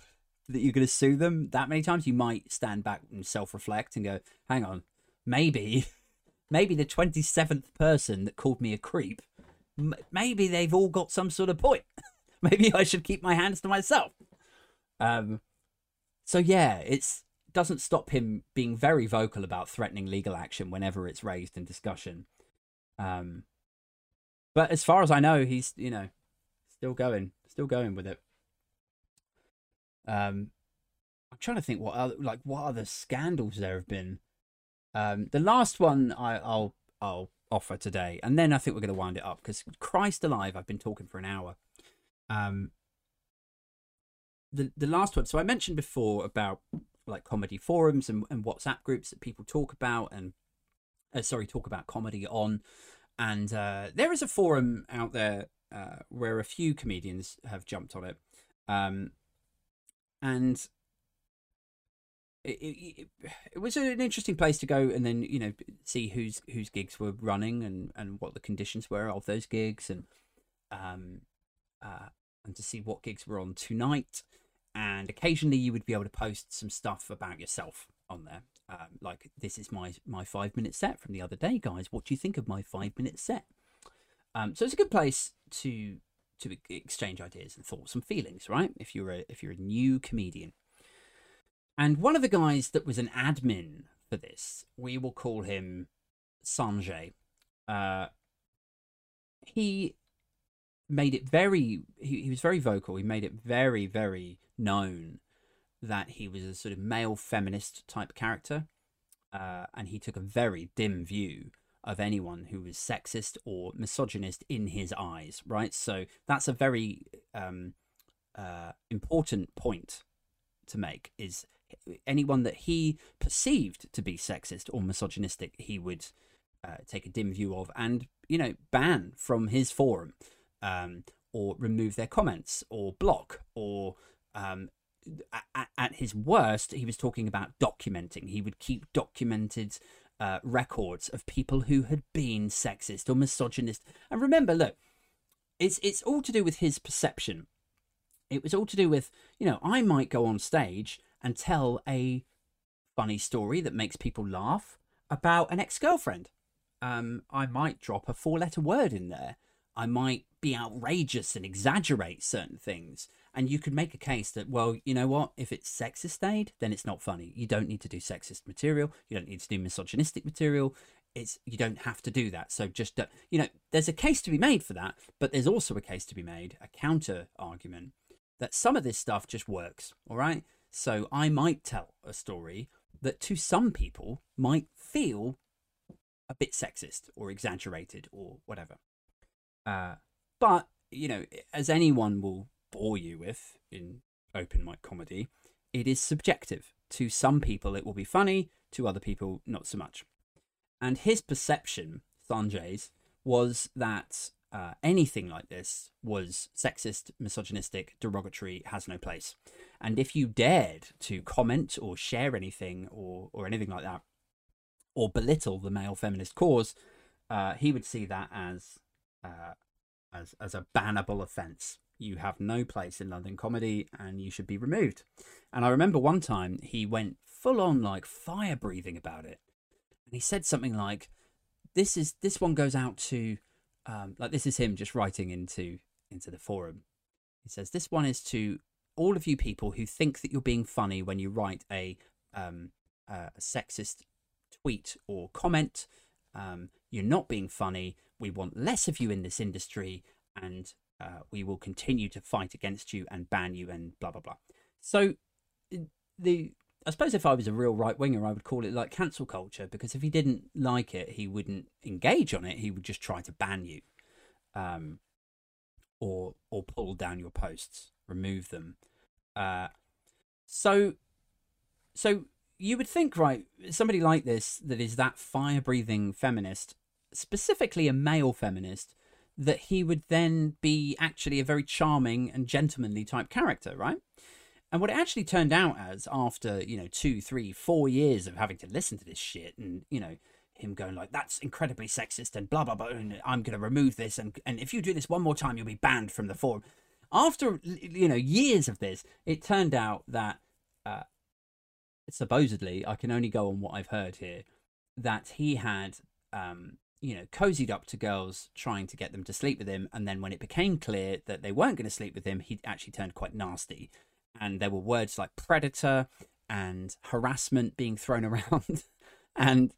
that you're going to sue them that many times, you might stand back and self-reflect and go, "Hang on, maybe, [laughs] maybe the twenty-seventh person that called me a creep maybe they've all got some sort of point. [laughs] maybe I should keep my hands to myself. Um, so yeah, it's doesn't stop him being very vocal about threatening legal action whenever it's raised in discussion. Um, but as far as I know, he's you know still going, still going with it. Um, I'm trying to think what other like what other scandals there have been. Um, the last one I, I'll I'll offer today, and then I think we're going to wind it up because Christ alive, I've been talking for an hour. Um, the the last one. So I mentioned before about like comedy forums and, and WhatsApp groups that people talk about and uh, sorry talk about comedy on, and uh, there is a forum out there uh, where a few comedians have jumped on it, um, and it, it, it, was an interesting place to go and then you know see whose whose gigs were running and and what the conditions were of those gigs and um uh and to see what gigs were on tonight. And occasionally you would be able to post some stuff about yourself on there. Um, like this is my my five minute set from the other day guys. What do you think of my five minute set? Um so it's a good place to to exchange ideas and thoughts and feelings right if you're a if you're a new comedian and one of the guys that was an admin for this, we will call him Sanjay. Uh, he made it very, he, he was very vocal. He made it very, very known that he was a sort of male feminist type character. Uh, and he took a very dim view of anyone who was sexist or misogynist in his eyes, right? So that's a very um, uh, important point to make is anyone that he perceived to be sexist or misogynistic, he would uh, take a dim view of and, you know, ban from his forum um, or remove their comments or block or. Um, at, at his worst, he was talking about documenting. He would keep documented uh, records of people who had been sexist or misogynist. And remember, look, it's it's all to do with his perception. It was all to do with, you know, I might go on stage and tell a funny story that makes people laugh about an ex girlfriend. Um, I might drop a four letter word in there. I might be outrageous and exaggerate certain things. And you could make a case that, well, you know what? If it's sexist aid, then it's not funny. You don't need to do sexist material. You don't need to do misogynistic material. It's you don't have to do that. So just uh, you know, there's a case to be made for that, but there's also a case to be made, a counter argument that some of this stuff just works. All right. So I might tell a story that to some people might feel a bit sexist or exaggerated or whatever. Uh, but, you know, as anyone will bore you with in open mic comedy, it is subjective. To some people, it will be funny, to other people, not so much. And his perception, Sanjay's, was that uh, anything like this was sexist, misogynistic, derogatory, has no place. And if you dared to comment or share anything or, or anything like that, or belittle the male feminist cause, uh, he would see that as, uh, as, as a bannable offence. You have no place in London comedy and you should be removed. And I remember one time he went full on like fire breathing about it. And he said something like, this is this one goes out to um, like this is him just writing into into the forum. He says this one is to all of you people who think that you're being funny when you write a, um, a sexist tweet or comment. Um, you're not being funny. We want less of you in this industry, and uh, we will continue to fight against you and ban you and blah blah blah. So the I suppose if I was a real right winger, I would call it like cancel culture because if he didn't like it, he wouldn't engage on it. He would just try to ban you, um, or or pull down your posts, remove them. Uh, so, so you would think, right? Somebody like this that is that fire breathing feminist, specifically a male feminist, that he would then be actually a very charming and gentlemanly type character, right? And what it actually turned out as after, you know, two, three, four years of having to listen to this shit and, you know, him going like, that's incredibly sexist and blah, blah, blah, and I'm going to remove this. And, and if you do this one more time, you'll be banned from the forum. After, you know, years of this, it turned out that, uh, supposedly, I can only go on what I've heard here, that he had um, you know, cozied up to girls trying to get them to sleep with him. And then when it became clear that they weren't going to sleep with him, he actually turned quite nasty. And there were words like predator and harassment being thrown [laughs] around. and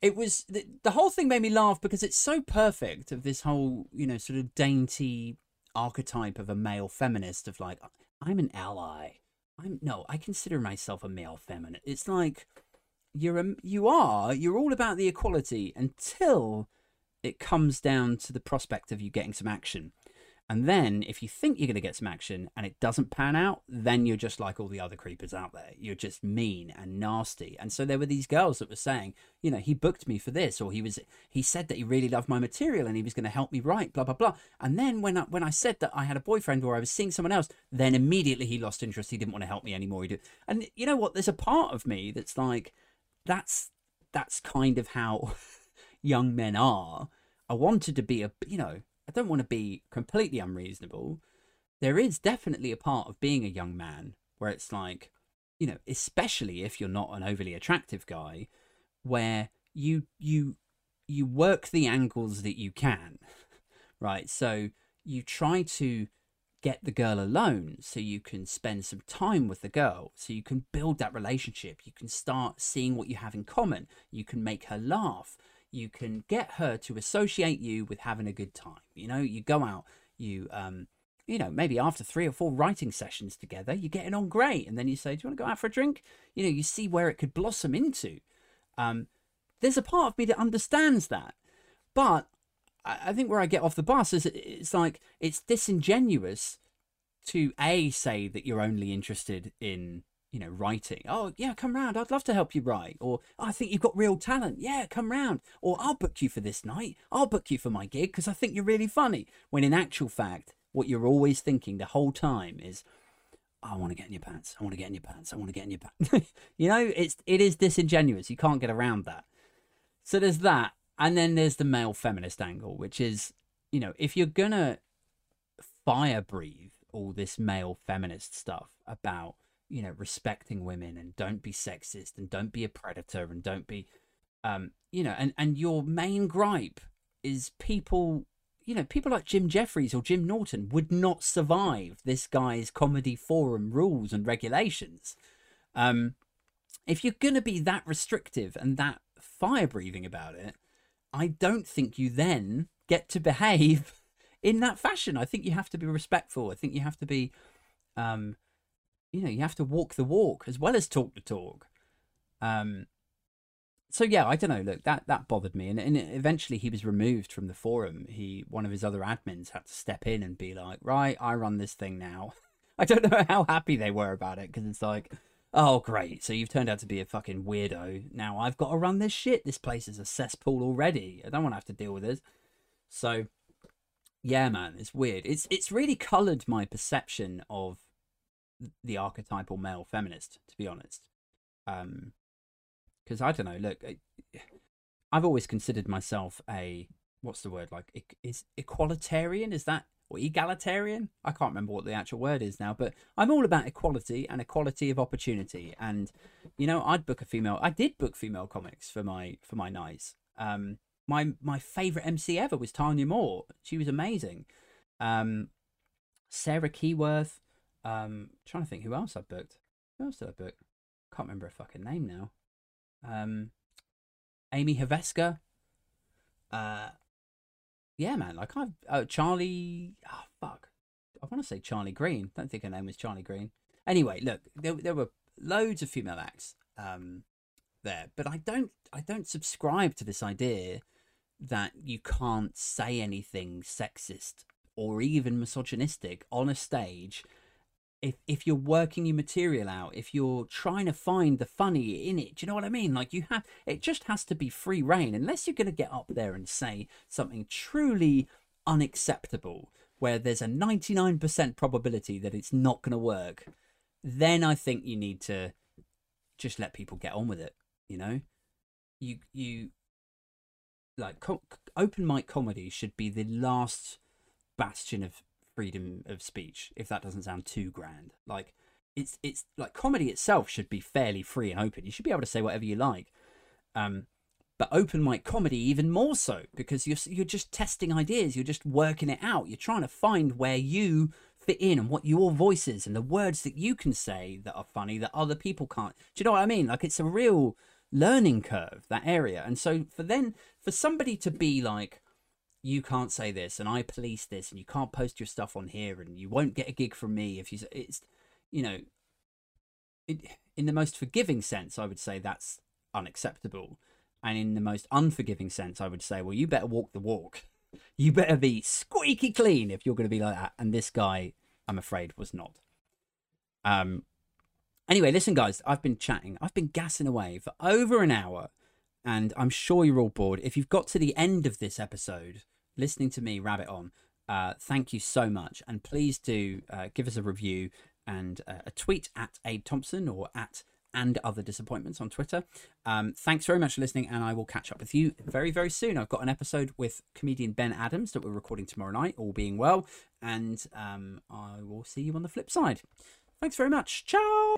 it was the, the whole thing made me laugh because it's so perfect of this whole, you know, sort of dainty archetype of a male feminist of like, I'm an ally. I'm no, I consider myself a male feminist. It's like you're a, you are you're all about the equality until it comes down to the prospect of you getting some action. And then if you think you're going to get some action and it doesn't pan out, then you're just like all the other creepers out there. You're just mean and nasty. And so there were these girls that were saying, you know, he booked me for this, or he was he said that he really loved my material and he was going to help me write, blah blah blah. And then when I, when I said that I had a boyfriend or I was seeing someone else, then immediately he lost interest. He didn't want to help me anymore. And you know what? There's a part of me that's like, that's that's kind of how [laughs] young men are. I wanted to be a you know I don't want to be completely unreasonable. There is definitely a part of being a young man where it's like, you know, especially if you're not an overly attractive guy, where you you you work the angles that you can, [laughs] right? So you try to get the girl alone so you can spend some time with the girl so you can build that relationship you can start seeing what you have in common you can make her laugh you can get her to associate you with having a good time. You know you go out you um you know maybe after three or four writing sessions together you're getting on great. And then you say do you want to go out for a drink? You know you see where it could blossom into. Um there's a part of me that understands that. But I think where I get off the bus is it's like it's disingenuous to a say that you're only interested in you know writing. Oh yeah, come round. I'd love to help you write. Or oh, I think you've got real talent. Yeah, come round. Or I'll book you for this night. I'll book you for my gig because I think you're really funny. When in actual fact, what you're always thinking the whole time is. I want to get in your pants. I want to get in your pants. I want to get in your pants. [laughs] you know, it's it is disingenuous. You can't get around that. So there's that. And then there's the male feminist angle, which is, you know, if you're gonna fire breathe all this male feminist stuff about, you know, respecting women and don't be sexist and don't be a predator and don't be, um, you know, and and your main gripe is people, you know, people like Jim Jefferies or Jim Norton would not survive this guy's comedy forum rules and regulations. Um, if you're gonna be that restrictive and that fire breathing about it I don't think you then get to behave [laughs] in that fashion. I think you have to be respectful. I think you have to be, um, you know, you have to walk the walk as well as talk the talk. Um, so yeah, I don't know. Look, that that bothered me, and, and eventually he was removed from the forum. He one of his other admins had to step in and be like, "Right, I run this thing now." [laughs] I don't know how happy they were about it because it's like, Oh, great. So you've turned out to be a fucking weirdo. Now I've got to run this shit. This place is a cesspool already. I don't want to have to deal with this. So, yeah, man, it's weird. It's it's really coloured my perception of the archetypal male feminist, to be honest. Um, because I don't know. Look, I've always considered myself a what's the word like? Is equalitarian? Is that or egalitarian. I can't remember what the actual word is now, but I'm all about equality and equality of opportunity. And you know, I'd book a female. I did book female comics for my for my nights. Um, my my favorite MC ever was Tanya Moore. She was amazing. Um, Sarah Keyworth. Um, trying to think who else I booked. Who else did I book? Can't remember a fucking name now. Um, Amy Haveska. Uh, yeah, man. Like I've uh, Charlie. Oh fuck. I want to say Charlie Green. Don't think her name was Charlie Green. Anyway, look, there there were loads of female acts um, there, but I don't I don't subscribe to this idea that you can't say anything sexist or even misogynistic on a stage if if you're working your material out, if you're trying to find the funny in it, do you know what I mean? Like you have, it just has to be free reign, unless you're going to get up there and say something truly unacceptable, where there's a 99% probability that it's not going to work. Then I think you need to just let people get on with it. You know, you you like co- open mic comedy should be the last bastion of freedom of speech if that doesn't sound too grand like it's it's like comedy itself should be fairly free and open you should be able to say whatever you like um but open mic comedy even more so because you're you're just testing ideas, you're just working it out, you're trying to find where you fit in and what your voice is and the words that you can say that are funny that other people can't. Do you know what I mean? Like it's a real learning curve that area, and so for then for somebody to be like. You can't say this, and I police this, and you can't post your stuff on here, and you won't get a gig from me if you. It's, you know, it, in the most forgiving sense, I would say that's unacceptable. And in the most unforgiving sense, I would say, well, you better walk the walk. You better be squeaky clean if you're going to be like that. And this guy, I'm afraid, was not. Um. Anyway, listen, guys, I've been chatting. I've been gassing away for over an hour, and I'm sure you're all bored. If you've got to the end of this episode, listening to me rabbit on, uh, thank you so much. And please do uh, give us a review and uh, a tweet at Abe Thompson or at and other disappointments on Twitter. Um, thanks very much for listening, and I will catch up with you very, very soon. I've got an episode with comedian Ben Adams that we're recording tomorrow night, all being well, and um, I will see you on the flip side. Thanks very much. Ciao.